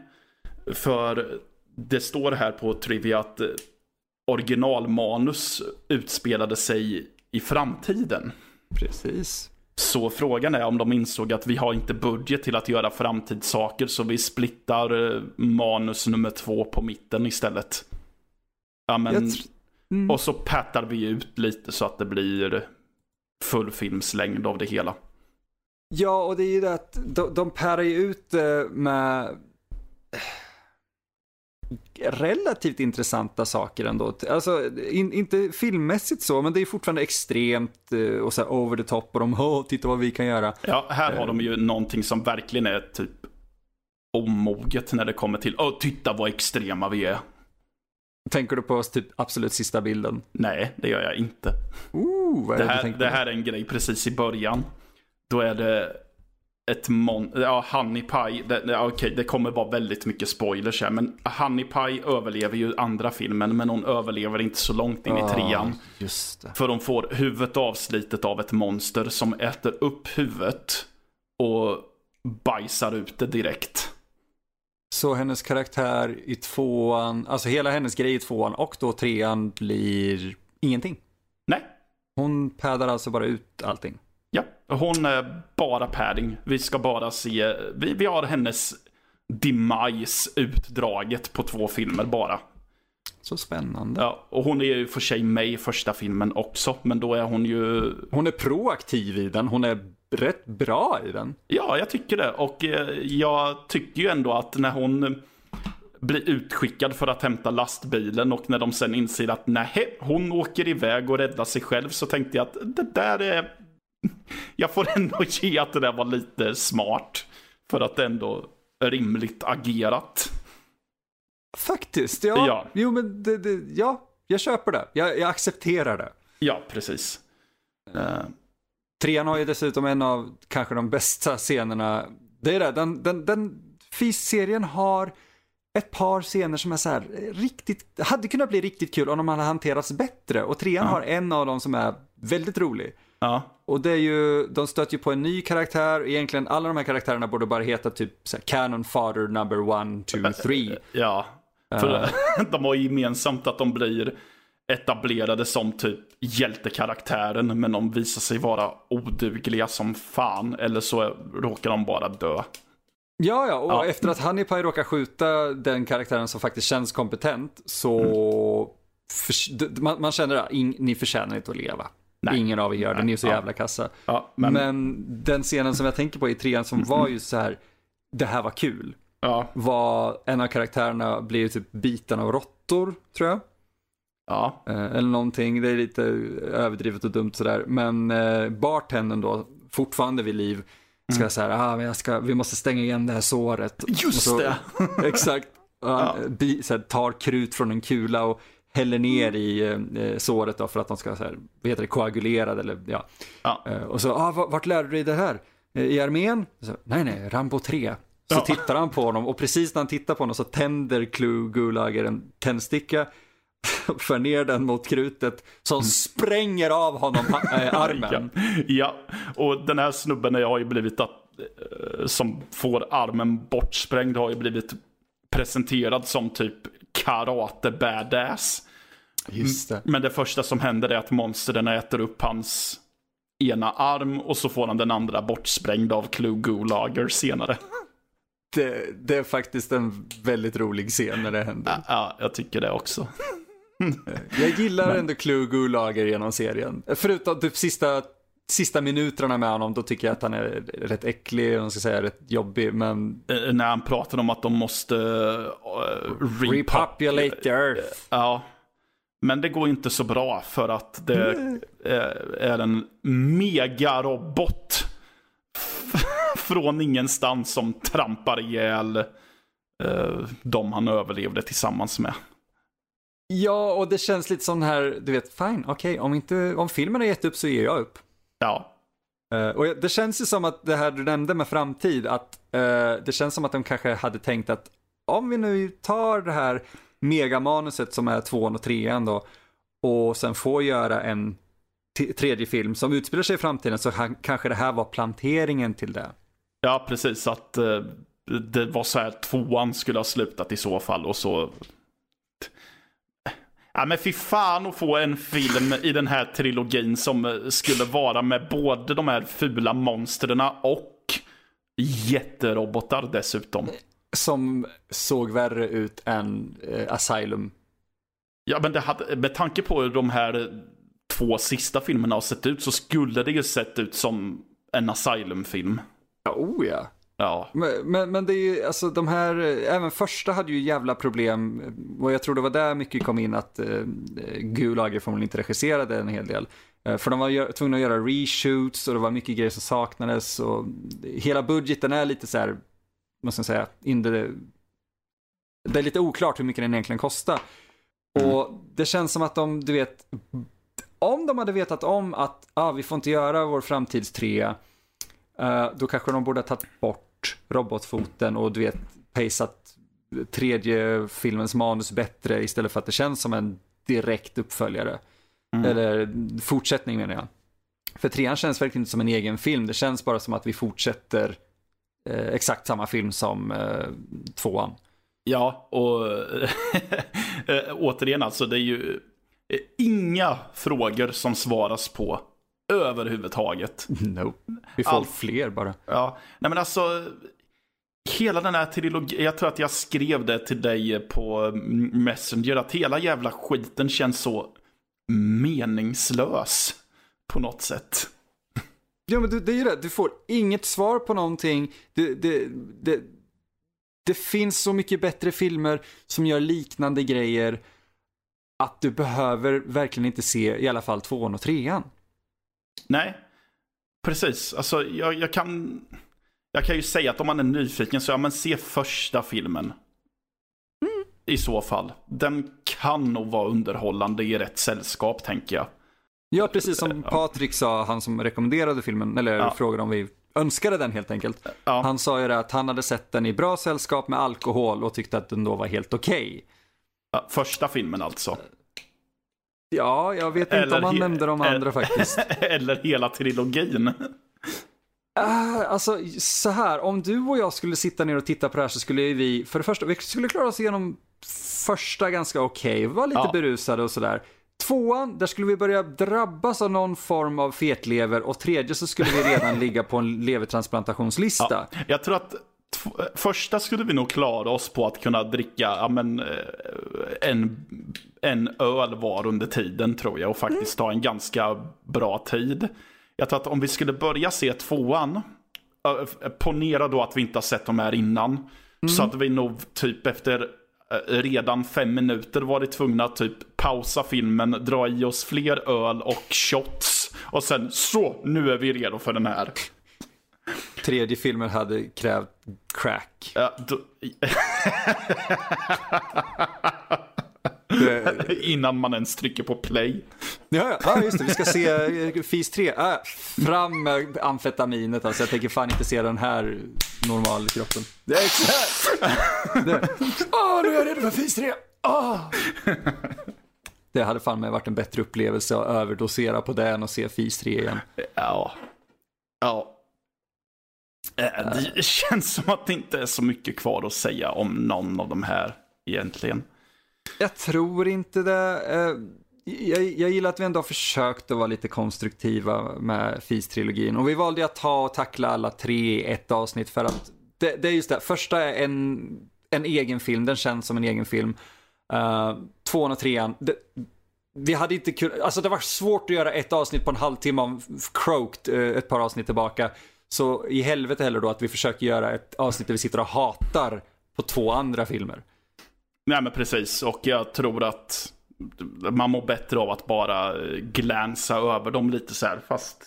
för det står här på Trivia att originalmanus utspelade sig i framtiden. Precis. Så frågan är om de insåg att vi har inte budget till att göra framtidssaker så vi splittar eh, manus nummer två på mitten istället. Ja, men, mm. Och så pätar vi ut lite så att det blir fullfilmslängd av det hela. Ja, och det är ju det att de, de pärar ju ut det med relativt intressanta saker ändå. Alltså, in, inte filmmässigt så, men det är fortfarande extremt uh, och så här over the top och de, oh, titta vad vi kan göra. Ja, här har de ju någonting som verkligen är typ omoget när det kommer till, åh, oh, titta vad extrema vi är. Tänker du på typ absolut sista bilden? Nej, det gör jag inte. Ooh, det, här, det här är en grej precis i början. Då är det ett mon... Ja, Honey Pie. Det, Okej, okay, det kommer vara väldigt mycket spoilers här. Men Honey Pie överlever ju andra filmen. Men hon överlever inte så långt in i trean. just det. För de får huvudet avslitet av ett monster som äter upp huvudet. Och bajsar ut det direkt. Så hennes karaktär i tvåan, alltså hela hennes grej i tvåan och då trean blir ingenting? Nej. Hon pädar alltså bara ut allting? Hon är bara padding. Vi ska bara se, vi, vi har hennes demise utdraget på två filmer bara. Så spännande. Ja, och hon är ju för sig med i första filmen också, men då är hon ju... Hon är proaktiv i den, hon är rätt bra i den. Ja, jag tycker det. Och eh, jag tycker ju ändå att när hon blir utskickad för att hämta lastbilen och när de sen inser att nej, hon åker iväg och räddar sig själv så tänkte jag att det där är jag får ändå ge att det där var lite smart. För att det ändå rimligt agerat. Faktiskt, ja. ja. Jo, men det, det, ja, jag köper det. Jag, jag accepterar det. Ja, precis. Uh. Trean har ju dessutom en av kanske de bästa scenerna. Det är det, den, den, den FIS-serien har ett par scener som är så här riktigt, hade kunnat bli riktigt kul om de hade hanterats bättre. Och trean ja. har en av dem som är väldigt rolig. Ja. Och det är ju, de stöter ju på en ny karaktär, egentligen alla de här karaktärerna borde bara heta typ så här, Canon Father number one, two, three. Ja, för uh. de har gemensamt att de blir etablerade som typ hjältekaraktären men de visar sig vara odugliga som fan eller så råkar de bara dö. Ja, ja, och ja. efter att Honeypie råkar skjuta den karaktären som faktiskt känns kompetent så mm. för, man, man, känner att ni förtjänar inte att leva. Nej. Ingen av er gör det, ni är så jävla kassa. Ja, men... men... den scenen som jag tänker på i trean som var ju så här, det här var kul. Ja. Var en av karaktärerna blir typ biten av råttor, tror jag. Ja. Eh, eller någonting, det är lite överdrivet och dumt sådär. Men eh, bartendern då, fortfarande vid liv, ska mm. säga ah, jag ska, vi måste stänga igen det här såret. Just så, det! exakt. Ja. Bi, så här, tar krut från en kula och häller ner mm. i eh, såret då för att de ska så här, vad heter det, koagulera eller ja. ja. Eh, och så, ah, vart lärde du dig det här? Eh, I armén? Så, nej, nej, Rambo 3. Så ja. tittar han på honom och precis när han tittar på honom så tänder Clue Gulager en tändsticka för ner den mot krutet som mm. spränger av honom äh, armen. ja. ja, och den här snubben har ju blivit att, som får armen bortsprängd har ju blivit presenterad som typ karate badass. Just det. Men det första som händer är att monstren äter upp hans ena arm och så får han den andra bortsprängd av Clue Gulager senare. Det, det, är faktiskt en väldigt rolig scen när det händer. Ja, jag tycker det också. jag gillar Men... ändå Clue Gulager genom serien. Förutom typ sista, sista minuterna med honom, då tycker jag att han är rätt äcklig, och ska säga rätt jobbig. Men... Eh, när han pratar om att de måste uh, repopulate earth. Ja. Men det går inte så bra för att det mm. är en megarobot från ingenstans som trampar ihjäl uh, de han överlevde tillsammans med. Ja, och det känns lite som här, du vet, fine, okej, okay, om, om filmen har gett upp så ger jag upp. Ja. Uh, och det känns ju som att det här du nämnde med framtid, att uh, det känns som att de kanske hade tänkt att om vi nu tar det här megamanuset som är tvåan och trean då, och sen får göra en tredje film som utspelar sig i framtiden så kanske det här var planteringen till det. Ja, precis. Att uh, det var så här tvåan skulle ha slutat i så fall och så Ja men fy fan att få en film i den här trilogin som eh, skulle vara med både de här fula monstren och jätterobotar dessutom. Som såg värre ut än eh, Asylum. Ja men det hade, med tanke på hur de här två sista filmerna har sett ut så skulle det ju sett ut som en Asylum-film. Ja, oh ja. Ja. Men, men, men, det är ju, alltså de här, även första hade ju jävla problem och jag tror det var där mycket kom in att eh, Gulager förmodligen inte regisserade en hel del. Eh, för de var tvungna att göra reshoots och det var mycket grejer som saknades och hela budgeten är lite så här, måste jag säga, in the, det är lite oklart hur mycket den egentligen kostar. Mm. Och det känns som att de, du vet, om de hade vetat om att ah, vi får inte göra vår framtidstrea Uh, då kanske de borde ha tagit bort robotfoten och du vet, paceat tredje filmens manus bättre istället för att det känns som en direkt uppföljare. Mm. Eller fortsättning menar jag. För trean känns verkligen inte som en egen film, det känns bara som att vi fortsätter eh, exakt samma film som eh, tvåan. Ja, och eh, återigen alltså, det är ju eh, inga frågor som svaras på överhuvudtaget. Nope. Vi får All... fler bara. Ja, nej men alltså. Hela den här trilogin, jag tror att jag skrev det till dig på Messenger, att hela jävla skiten känns så meningslös på något sätt. Ja men det, är ju det, du får inget svar på någonting. Det, det, det, det finns så mycket bättre filmer som gör liknande grejer att du behöver verkligen inte se i alla fall tvåan och trean. Nej, precis. Alltså jag, jag, kan... Jag kan ju säga att om man är nyfiken så ja, men se första filmen. Mm. I så fall. Den kan nog vara underhållande i rätt sällskap tänker jag. Ja, precis som Patrik sa, han som rekommenderade filmen, eller ja. frågade om vi önskade den helt enkelt. Ja. Han sa ju det att han hade sett den i bra sällskap med alkohol och tyckte att den då var helt okej. Okay. Första filmen alltså. Ja, jag vet inte eller om han nämnde de andra faktiskt. eller hela trilogin. Uh, alltså så här, om du och jag skulle sitta ner och titta på det här så skulle vi, för det första, vi skulle klara oss igenom första ganska okej, okay, var lite ja. berusade och sådär. Tvåan, där skulle vi börja drabbas av någon form av fetlever och tredje så skulle vi redan ligga på en levertransplantationslista. Ja, jag tror att första skulle vi nog klara oss på att kunna dricka ja, men, eh, en, en öl var under tiden tror jag och faktiskt ta en ganska bra tid. Jag tror att om vi skulle börja se tvåan, ponera då att vi inte har sett de här innan, mm. så att vi nog typ efter eh, redan fem minuter varit tvungna att typ pausa filmen, dra i oss fler öl och shots och sen så, nu är vi redo för den här. Tredje filmen hade krävt crack. Ja, då... det... Innan man ens trycker på play. Ja, ja, just det. Vi ska se eh, FIS 3. Ah, fram med amfetaminet alltså. Jag tänker fan inte se den här normalkroppen. Det är exakt. Åh, oh, nu är jag redo för FIS 3. Oh. Det hade fan med varit en bättre upplevelse att överdosera på den och se FIS 3 igen. Ja. Ja. Eh, det känns som att det inte är så mycket kvar att säga om någon av de här egentligen. Jag tror inte det. Eh, jag, jag gillar att vi ändå har försökt att vara lite konstruktiva med FIS-trilogin. Och vi valde att ta och tackla alla tre i ett avsnitt för att det, det är just det. Första är en, en egen film, den känns som en egen film. Uh, tvåan och trean, det, vi hade inte kunnat, alltså det var svårt att göra ett avsnitt på en halvtimme om Croaked ett par avsnitt tillbaka. Så i helvete heller då att vi försöker göra ett avsnitt där vi sitter och hatar på två andra filmer. Nej men precis, och jag tror att man mår bättre av att bara glänsa över dem lite så här. Fast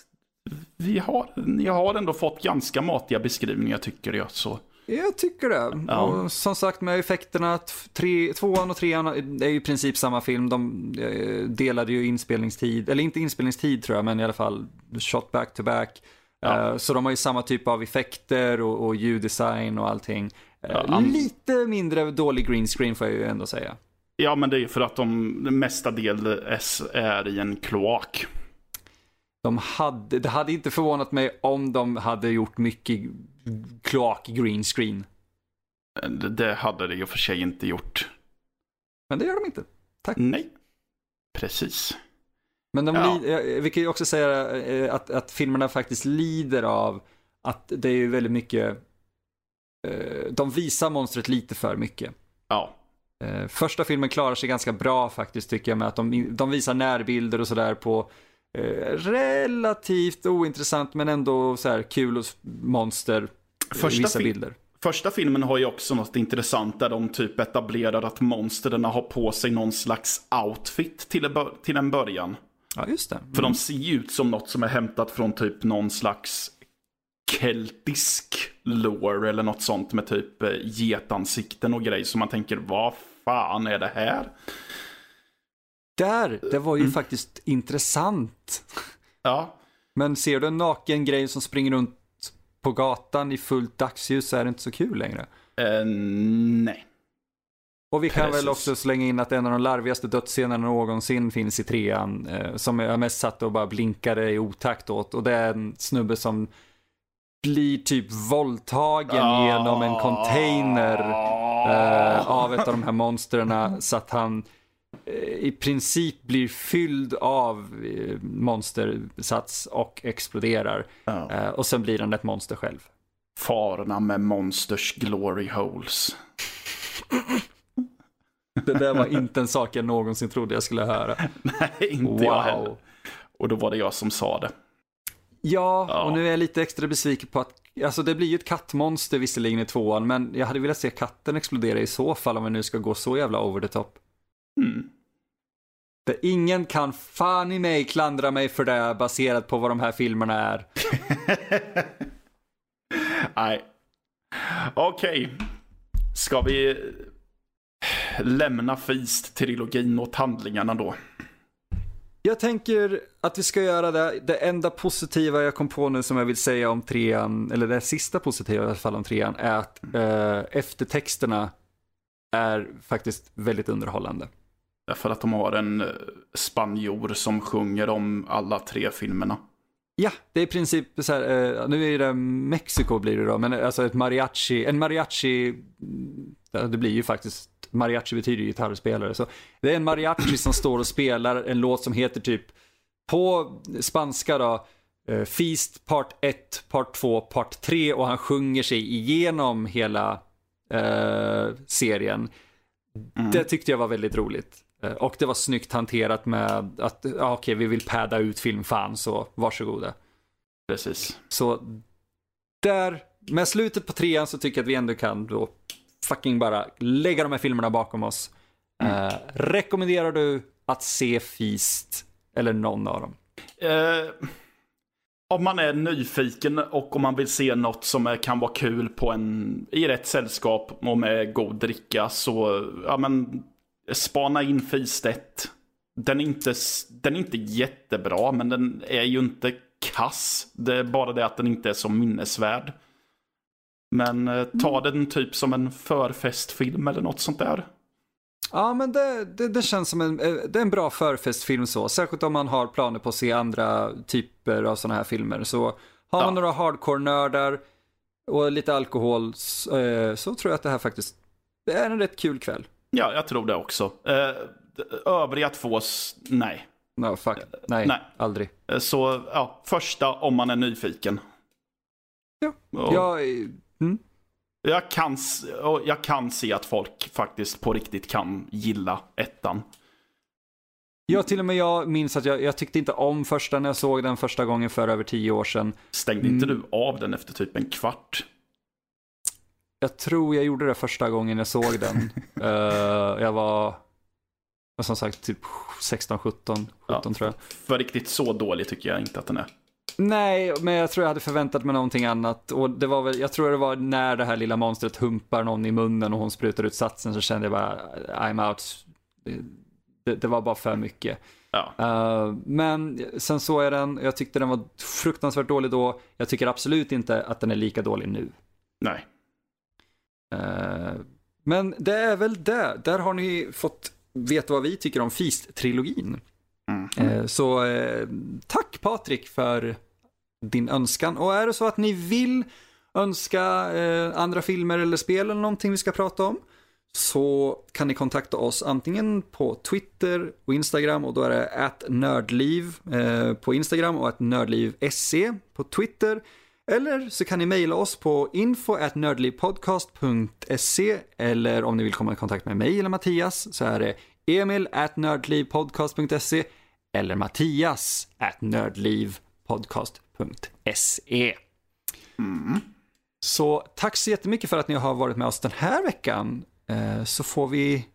vi har, jag har ändå fått ganska matiga beskrivningar tycker jag. Så. Jag tycker det. Ja. Och som sagt med effekterna, tre, tvåan och trean är ju i princip samma film. De eh, delade ju inspelningstid, eller inte inspelningstid tror jag, men i alla fall shot back to back. Ja. Uh, så de har ju samma typ av effekter och, och ljuddesign och allting. Uh, ja, lite mindre dålig green screen får jag ju ändå säga. Ja, men det är ju för att de mesta del är i en kloak. De hade, det hade inte förvånat mig om de hade gjort mycket kloak green screen. Det hade det och för sig inte gjort. Men det gör de inte. Tack. Nej, precis. Men de ja. vi kan ju också säga eh, att, att filmerna faktiskt lider av att det är ju väldigt mycket, eh, de visar monstret lite för mycket. Ja. Eh, första filmen klarar sig ganska bra faktiskt tycker jag med att de, de visar närbilder och sådär på eh, relativt ointressant men ändå så här kul och monster eh, första vissa bilder. Första filmen har ju också något intressant där de typ etablerar att monstren har på sig någon slags outfit till, till en början. Ja, just det. Mm. För de ser ju ut som något som är hämtat från typ någon slags keltisk lore eller något sånt med typ eh, getansikten och grej. Så man tänker, vad fan är det här? Där, det var ju mm. faktiskt intressant. Ja. Men ser du en naken grej som springer runt på gatan i fullt dagsljus så är det inte så kul längre. Uh, nej. Och vi kan Precis. väl också slänga in att en av de larvigaste dödsscenerna någonsin finns i trean. Eh, som jag mest satt och bara blinkade i otakt åt. Och det är en snubbe som blir typ våldtagen oh. genom en container eh, av ett av de här monstren så att han eh, i princip blir fylld av eh, monstersats och exploderar. Oh. och sen blir han ett monster själv. Farorna med monsters glory holes. Det där var inte en sak jag någonsin trodde jag skulle höra. Nej, inte wow. jag heller. Och då var det jag som sa det. Ja, ja, och nu är jag lite extra besviken på att, alltså det blir ju ett kattmonster visserligen i tvåan, men jag hade velat se katten explodera i så fall om vi nu ska gå så jävla over the top. Mm. För ingen kan fan i mig klandra mig för det baserat på vad de här filmerna är. Nej. Okej. Okay. Ska vi lämna Feast-trilogin åt handlingarna då? Jag tänker att vi ska göra det. Det enda positiva jag kom på nu som jag vill säga om trean, eller det sista positiva i alla fall om trean, är att eh, eftertexterna är faktiskt väldigt underhållande. För att de har en eh, spanjor som sjunger om alla tre filmerna. Ja, det är i princip så här, eh, nu är det Mexiko blir det då, men alltså ett mariachi, en mariachi, det blir ju faktiskt mariachi betyder gitarrspelare. Så det är en mariachi som står och spelar en låt som heter typ, på spanska då, eh, Feast part 1, part 2, part 3 och han sjunger sig igenom hela eh, serien. Mm. Det tyckte jag var väldigt roligt. Eh, och det var snyggt hanterat med att, ja, okej, okay, vi vill padda ut filmfan, så varsågoda. Precis. Så där, med slutet på trean så tycker jag att vi ändå kan då fucking bara lägga de här filmerna bakom oss. Mm. Eh, rekommenderar du att se Feast eller någon av dem? Eh, om man är nyfiken och om man vill se något som är, kan vara kul på en, i rätt sällskap och med god dricka så, ja men, spana in Feast 1. Den är, inte, den är inte jättebra, men den är ju inte kass. Det är bara det att den inte är så minnesvärd. Men eh, ta mm. den typ som en förfestfilm eller något sånt där. Ja, men det, det, det, känns som en, eh, det är en bra förfestfilm så. Särskilt om man har planer på att se andra typer av sådana här filmer. Så har man ja. några hardcore-nördar och lite alkohol så, eh, så, tror jag att det här faktiskt är en rätt kul kväll. Ja, jag tror det också. övriga två, nej. No, fuck. Nej, nej, aldrig. Så ja, första om man är nyfiken. Ja, och... jag... Mm. Jag kan, jag kan se att folk faktiskt på riktigt kan gilla ettan. Ja, till och med jag minns att jag, jag tyckte inte om första när jag såg den första gången för över tio år sedan. Stängde inte mm. du av den efter typ en kvart? Jag tror jag gjorde det första gången jag såg den. uh, jag var, som sagt, typ 16, 17, 17 ja, tror jag. För riktigt så dålig tycker jag inte att den är. Nej, men jag tror jag hade förväntat mig någonting annat. Och det var väl, jag tror det var när det här lilla monstret humpar någon i munnen och hon sprutar ut satsen så kände jag bara, I'm out. Det, det var bara för mycket. Ja. Uh, men sen såg jag den, jag tyckte den var fruktansvärt dålig då. Jag tycker absolut inte att den är lika dålig nu. Nej. Uh, men det är väl det. Där har ni fått veta vad vi tycker om Feast-trilogin. Mm. Uh, så tack Patrik för din önskan. Och är det så att ni vill önska eh, andra filmer eller spel eller någonting vi ska prata om så kan ni kontakta oss antingen på Twitter och Instagram och då är det att nördliv eh, på Instagram och att nördliv.se på Twitter. Eller så kan ni mejla oss på info.nördlivpodcast.se eller om ni vill komma i kontakt med mig eller Mattias så är det emil nördlivpodcast.se eller mattias nördlivpodcast.se www.nordliv.se. Mm. Så tack så jättemycket för att ni har varit med oss den här veckan. Eh, så får vi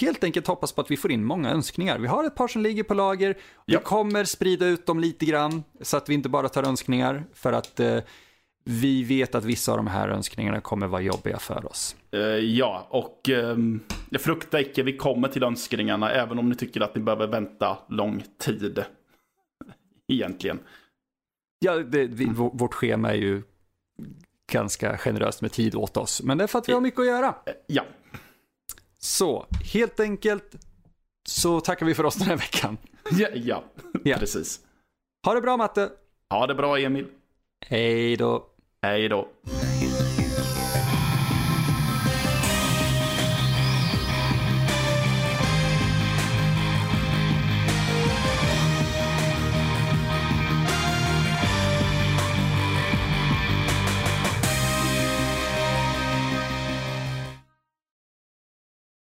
helt enkelt hoppas på att vi får in många önskningar. Vi har ett par som ligger på lager. Vi ja. kommer sprida ut dem lite grann så att vi inte bara tar önskningar för att eh, vi vet att vissa av de här önskningarna kommer vara jobbiga för oss. Uh, ja, och um, jag fruktar icke vi kommer till önskningarna även om ni tycker att ni behöver vänta lång tid. Egentligen. Ja, det, vi, vårt schema är ju ganska generöst med tid åt oss. Men det är för att vi har mycket att göra. Ja. Så, helt enkelt så tackar vi för oss den här veckan. Ja, ja. ja. precis. Ha det bra Matte. Ha det bra Emil. Hej då. Hej då.